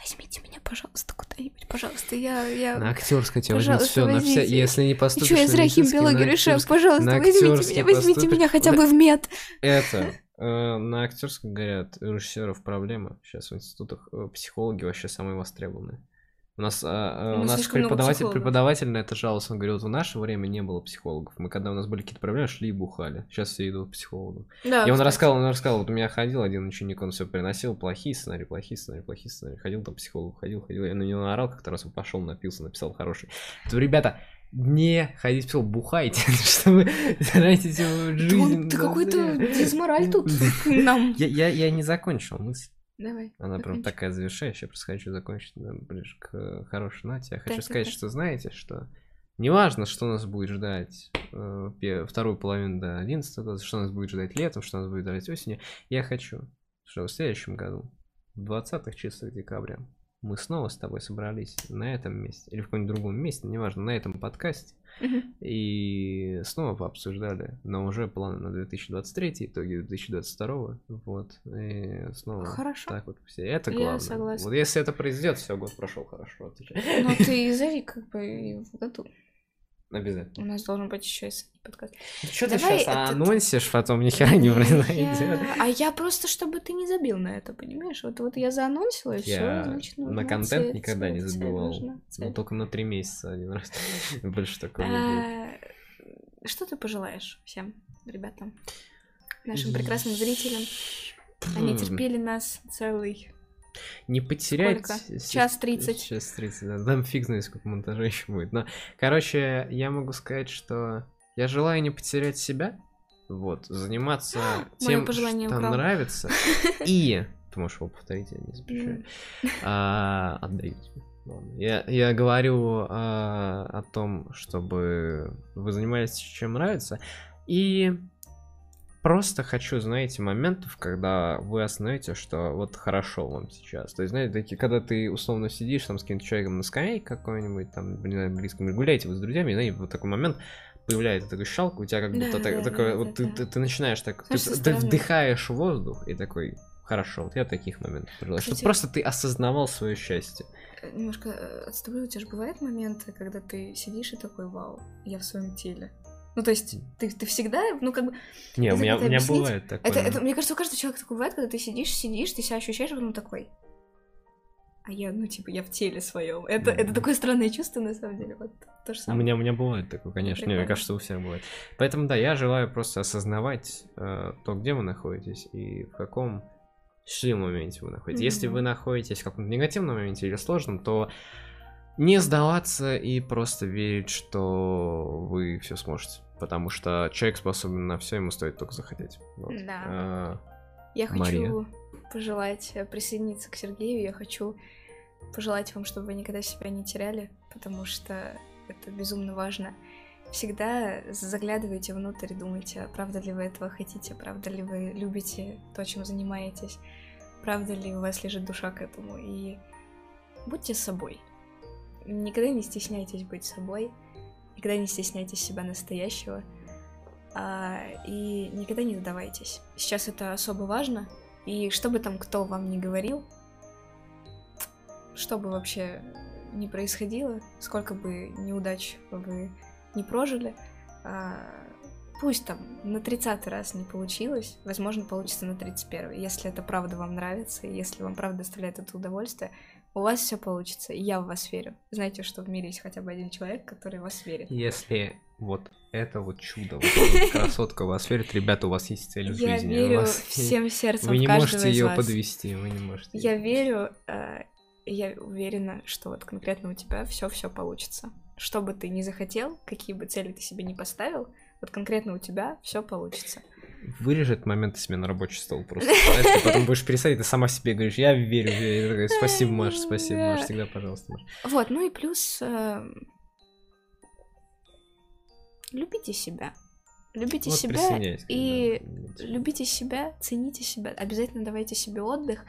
Возьмите меня, пожалуйста, куда-нибудь, пожалуйста. Я, я... На актерской тебя возьмут все, на все, если не поступишь что, я зря химбиологию решаю? Пожалуйста, возьмите меня, возьмите поступишь. меня хотя бы в мед. Это, э, на актерском говорят, у режиссеров проблема. Сейчас в институтах э, психологи вообще самые востребованные. У нас, а, а, У нас преподаватель, преподаватель на это жаловался. Он говорил, вот в наше время не было психологов. Мы когда у нас были какие-то проблемы, шли и бухали. Сейчас все идут к психологу. Да, и он кстати. рассказал, он рассказал, вот у меня ходил один ученик, он все приносил, плохие сценарии, плохие сценарии, плохие сценарии. Ходил там к психологу, ходил, ходил. Я на него наорал как-то раз, он пошел, напился, написал хороший. То, ребята, не ходите в психолог, бухайте, что вы тратите жизнь. Ты на какой-то дизмораль тут нам. Я, я, я не закончил мысль. Давай. Она прям такая завершающая. Просто хочу закончить да, ближе к э, хорошей ноте. Я хочу Так, сказать, так. что знаете, что неважно, что нас будет ждать э, вторую половину до 11 класса, что нас будет ждать летом, что нас будет ждать осенью. Я хочу, чтобы в следующем году, в 20-х числах декабря, мы снова с тобой собрались на этом месте или в каком-нибудь другом месте, неважно, на этом подкасте, И снова пообсуждали, но уже планы на 2023, итоги 2022, вот, и снова Хорошо. так вот все. Это Я главное. согласна. Вот если это произойдет, все, год прошел хорошо. Ну, ты зови как бы в году. Обязательно. У нас должен быть еще и подкаст. Что ты щас этот- анонсишь, потом ни хера не произойдет? Я- А я просто, чтобы ты не забил на это, понимаешь? Вот, вот я заанонсила, и все, значит, на нужна контент цель, никогда не цель, цель забывал. Ну, только на три месяца один раз. Больше такого не будет. А, Что ты пожелаешь всем ребятам, нашим прекрасным зрителям? Они терпели нас целый Не потерять... Сколько? Час 30. Час 30, да. Там фиг знает, сколько монтажа еще будет. Но, короче, я могу сказать, что я желаю не потерять себя, вот, заниматься тем, что украл. нравится, и... Ты можешь его повторить, я не запрещаю. А, отдаю тебе. Я, я говорю а, о том, чтобы вы занимались чем нравится. И просто хочу, знаете, моментов, когда вы осознаете, что вот хорошо вам сейчас. То есть, знаете, такие, когда ты условно сидишь там с каким-то человеком на скамейке какой-нибудь, там, не знаю, близком, гуляете вы с друзьями, и, знаете, вот такой момент появляется такой щелк, у тебя как будто Да, так- да, такое, да, вот да, ты, да. ты, ты начинаешь так, ты, ты вдыхаешь воздух и такой, хорошо, вот я таких моментов пожелаю, чтобы просто ты осознавал свое счастье. Э, Немножко э, отступлю, у тебя же бывают моменты, когда ты сидишь и такой, вау, я в своем теле. Ну, то есть, ты, ты всегда, ну, как бы, Не, у Это меня, у меня объяснить? бывает такое. Это, это, мне кажется, у каждого человека такое бывает, когда ты сидишь, сидишь, ты себя ощущаешь, потом такой. А я, ну, типа, я в теле своем. Это, это Мгм. такое странное чувство, на самом деле. Вот то же У самое. меня, у меня бывает такое, конечно. Не, мне Прикольно. кажется, у всех бывает. Поэтому, да, я желаю просто осознавать э, то, где вы находитесь и в каком счастливом моменте вы находитесь. Если Мгм. вы находитесь в каком-то негативном моменте или сложном, то не сдаваться и просто верить, что вы все сможете. Потому что человек способен на все, ему стоит только захотеть. Вот. Да. А, Я хочу Мария? пожелать э, присоединиться к Сергею. Я хочу пожелать вам, чтобы вы никогда себя не теряли, потому что это безумно важно. Всегда заглядывайте внутрь и думайте, а правда ли вы этого хотите, правда ли вы любите то, чем занимаетесь, правда ли у вас лежит душа к этому. И будьте собой. Никогда не стесняйтесь быть собой, никогда не стесняйтесь себя настоящего. а, и никогда не сдавайтесь. Сейчас это особо важно, и что бы там кто вам ни говорил, что бы вообще ни происходило, сколько бы неудач вы не прожили, а, пусть там на 30 раз не получилось, возможно, получится на 31 если это правда вам нравится, если вам правда доставляет это удовольствие, у вас все получится, и я в вас верю. Знаете, что в мире есть хотя бы один человек, который в вас верит. Если вот это вот чудо, вот эта красотка вас верит, ребята, у вас есть цель в Я жизни. у верю вас- всем сердцем Вы не можете ее вас. подвести, вы не можете. Я верю, э, я уверена, что вот конкретно у тебя все все получится. Что бы ты ни захотел, какие бы цели ты себе не поставил, вот конкретно у тебя все получится. Вырежи этот момент себе на рабочий стол просто. Знаешь, ты потом будешь писать, ты сама себе говоришь, я верю. Я такая, спасибо, Маш, спасибо, Маш, Да. всегда, пожалуйста, Маш. Вот, ну и плюс э, любите себя. Любите Вот себя и да. любите себя, цените себя, обязательно давайте себе отдых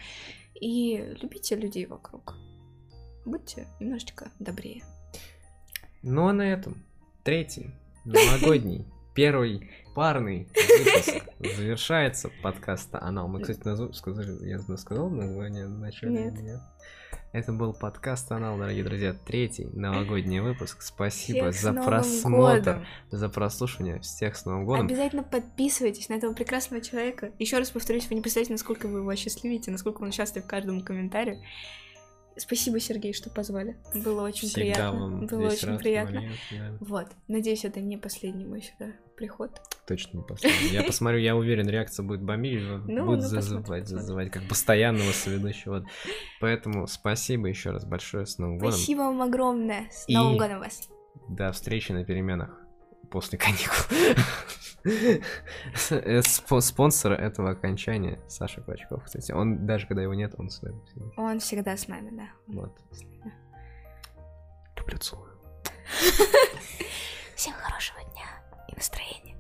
и любите людей вокруг. Будьте немножечко добрее. Ну а на этом третий, новогодний, первый парный выпуск завершается подкаста Анал. Мы, кстати, назов- сказали, я сказал название вначале? Нет. Это был подкаст Анал, дорогие друзья, третий новогодний выпуск. Спасибо Всех за просмотр, годом! за прослушивание. Всех с Новым годом. Обязательно подписывайтесь на этого прекрасного человека. Еще раз повторюсь, вы не представляете, насколько вы его осчастливите, насколько он счастлив каждому комментарию. Спасибо, Сергей, что позвали. Было очень Всегда приятно. вам Было очень приятно. Валерий, да. Вот. Надеюсь, это не последний мой сюда приход. Точно не последний. Я посмотрю, я уверен, реакция будет бомбить, Ну, будет ну, зазывать, зазывать как постоянного соведущего. Поэтому спасибо еще раз большое с Новым годом. Спасибо вам огромное. С Новым годом вас. До встречи на переменах после каникул. Э, спо- Спонсор этого окончания Саша Клочков, кстати. Он, даже когда его нет, он с нами. всегда. Он всегда с нами, да. Вот. Люблю, целую. Всем хорошего дня и настроения.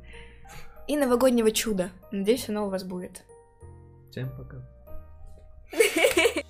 И новогоднего чуда. Надеюсь, оно у вас будет. Всем пока.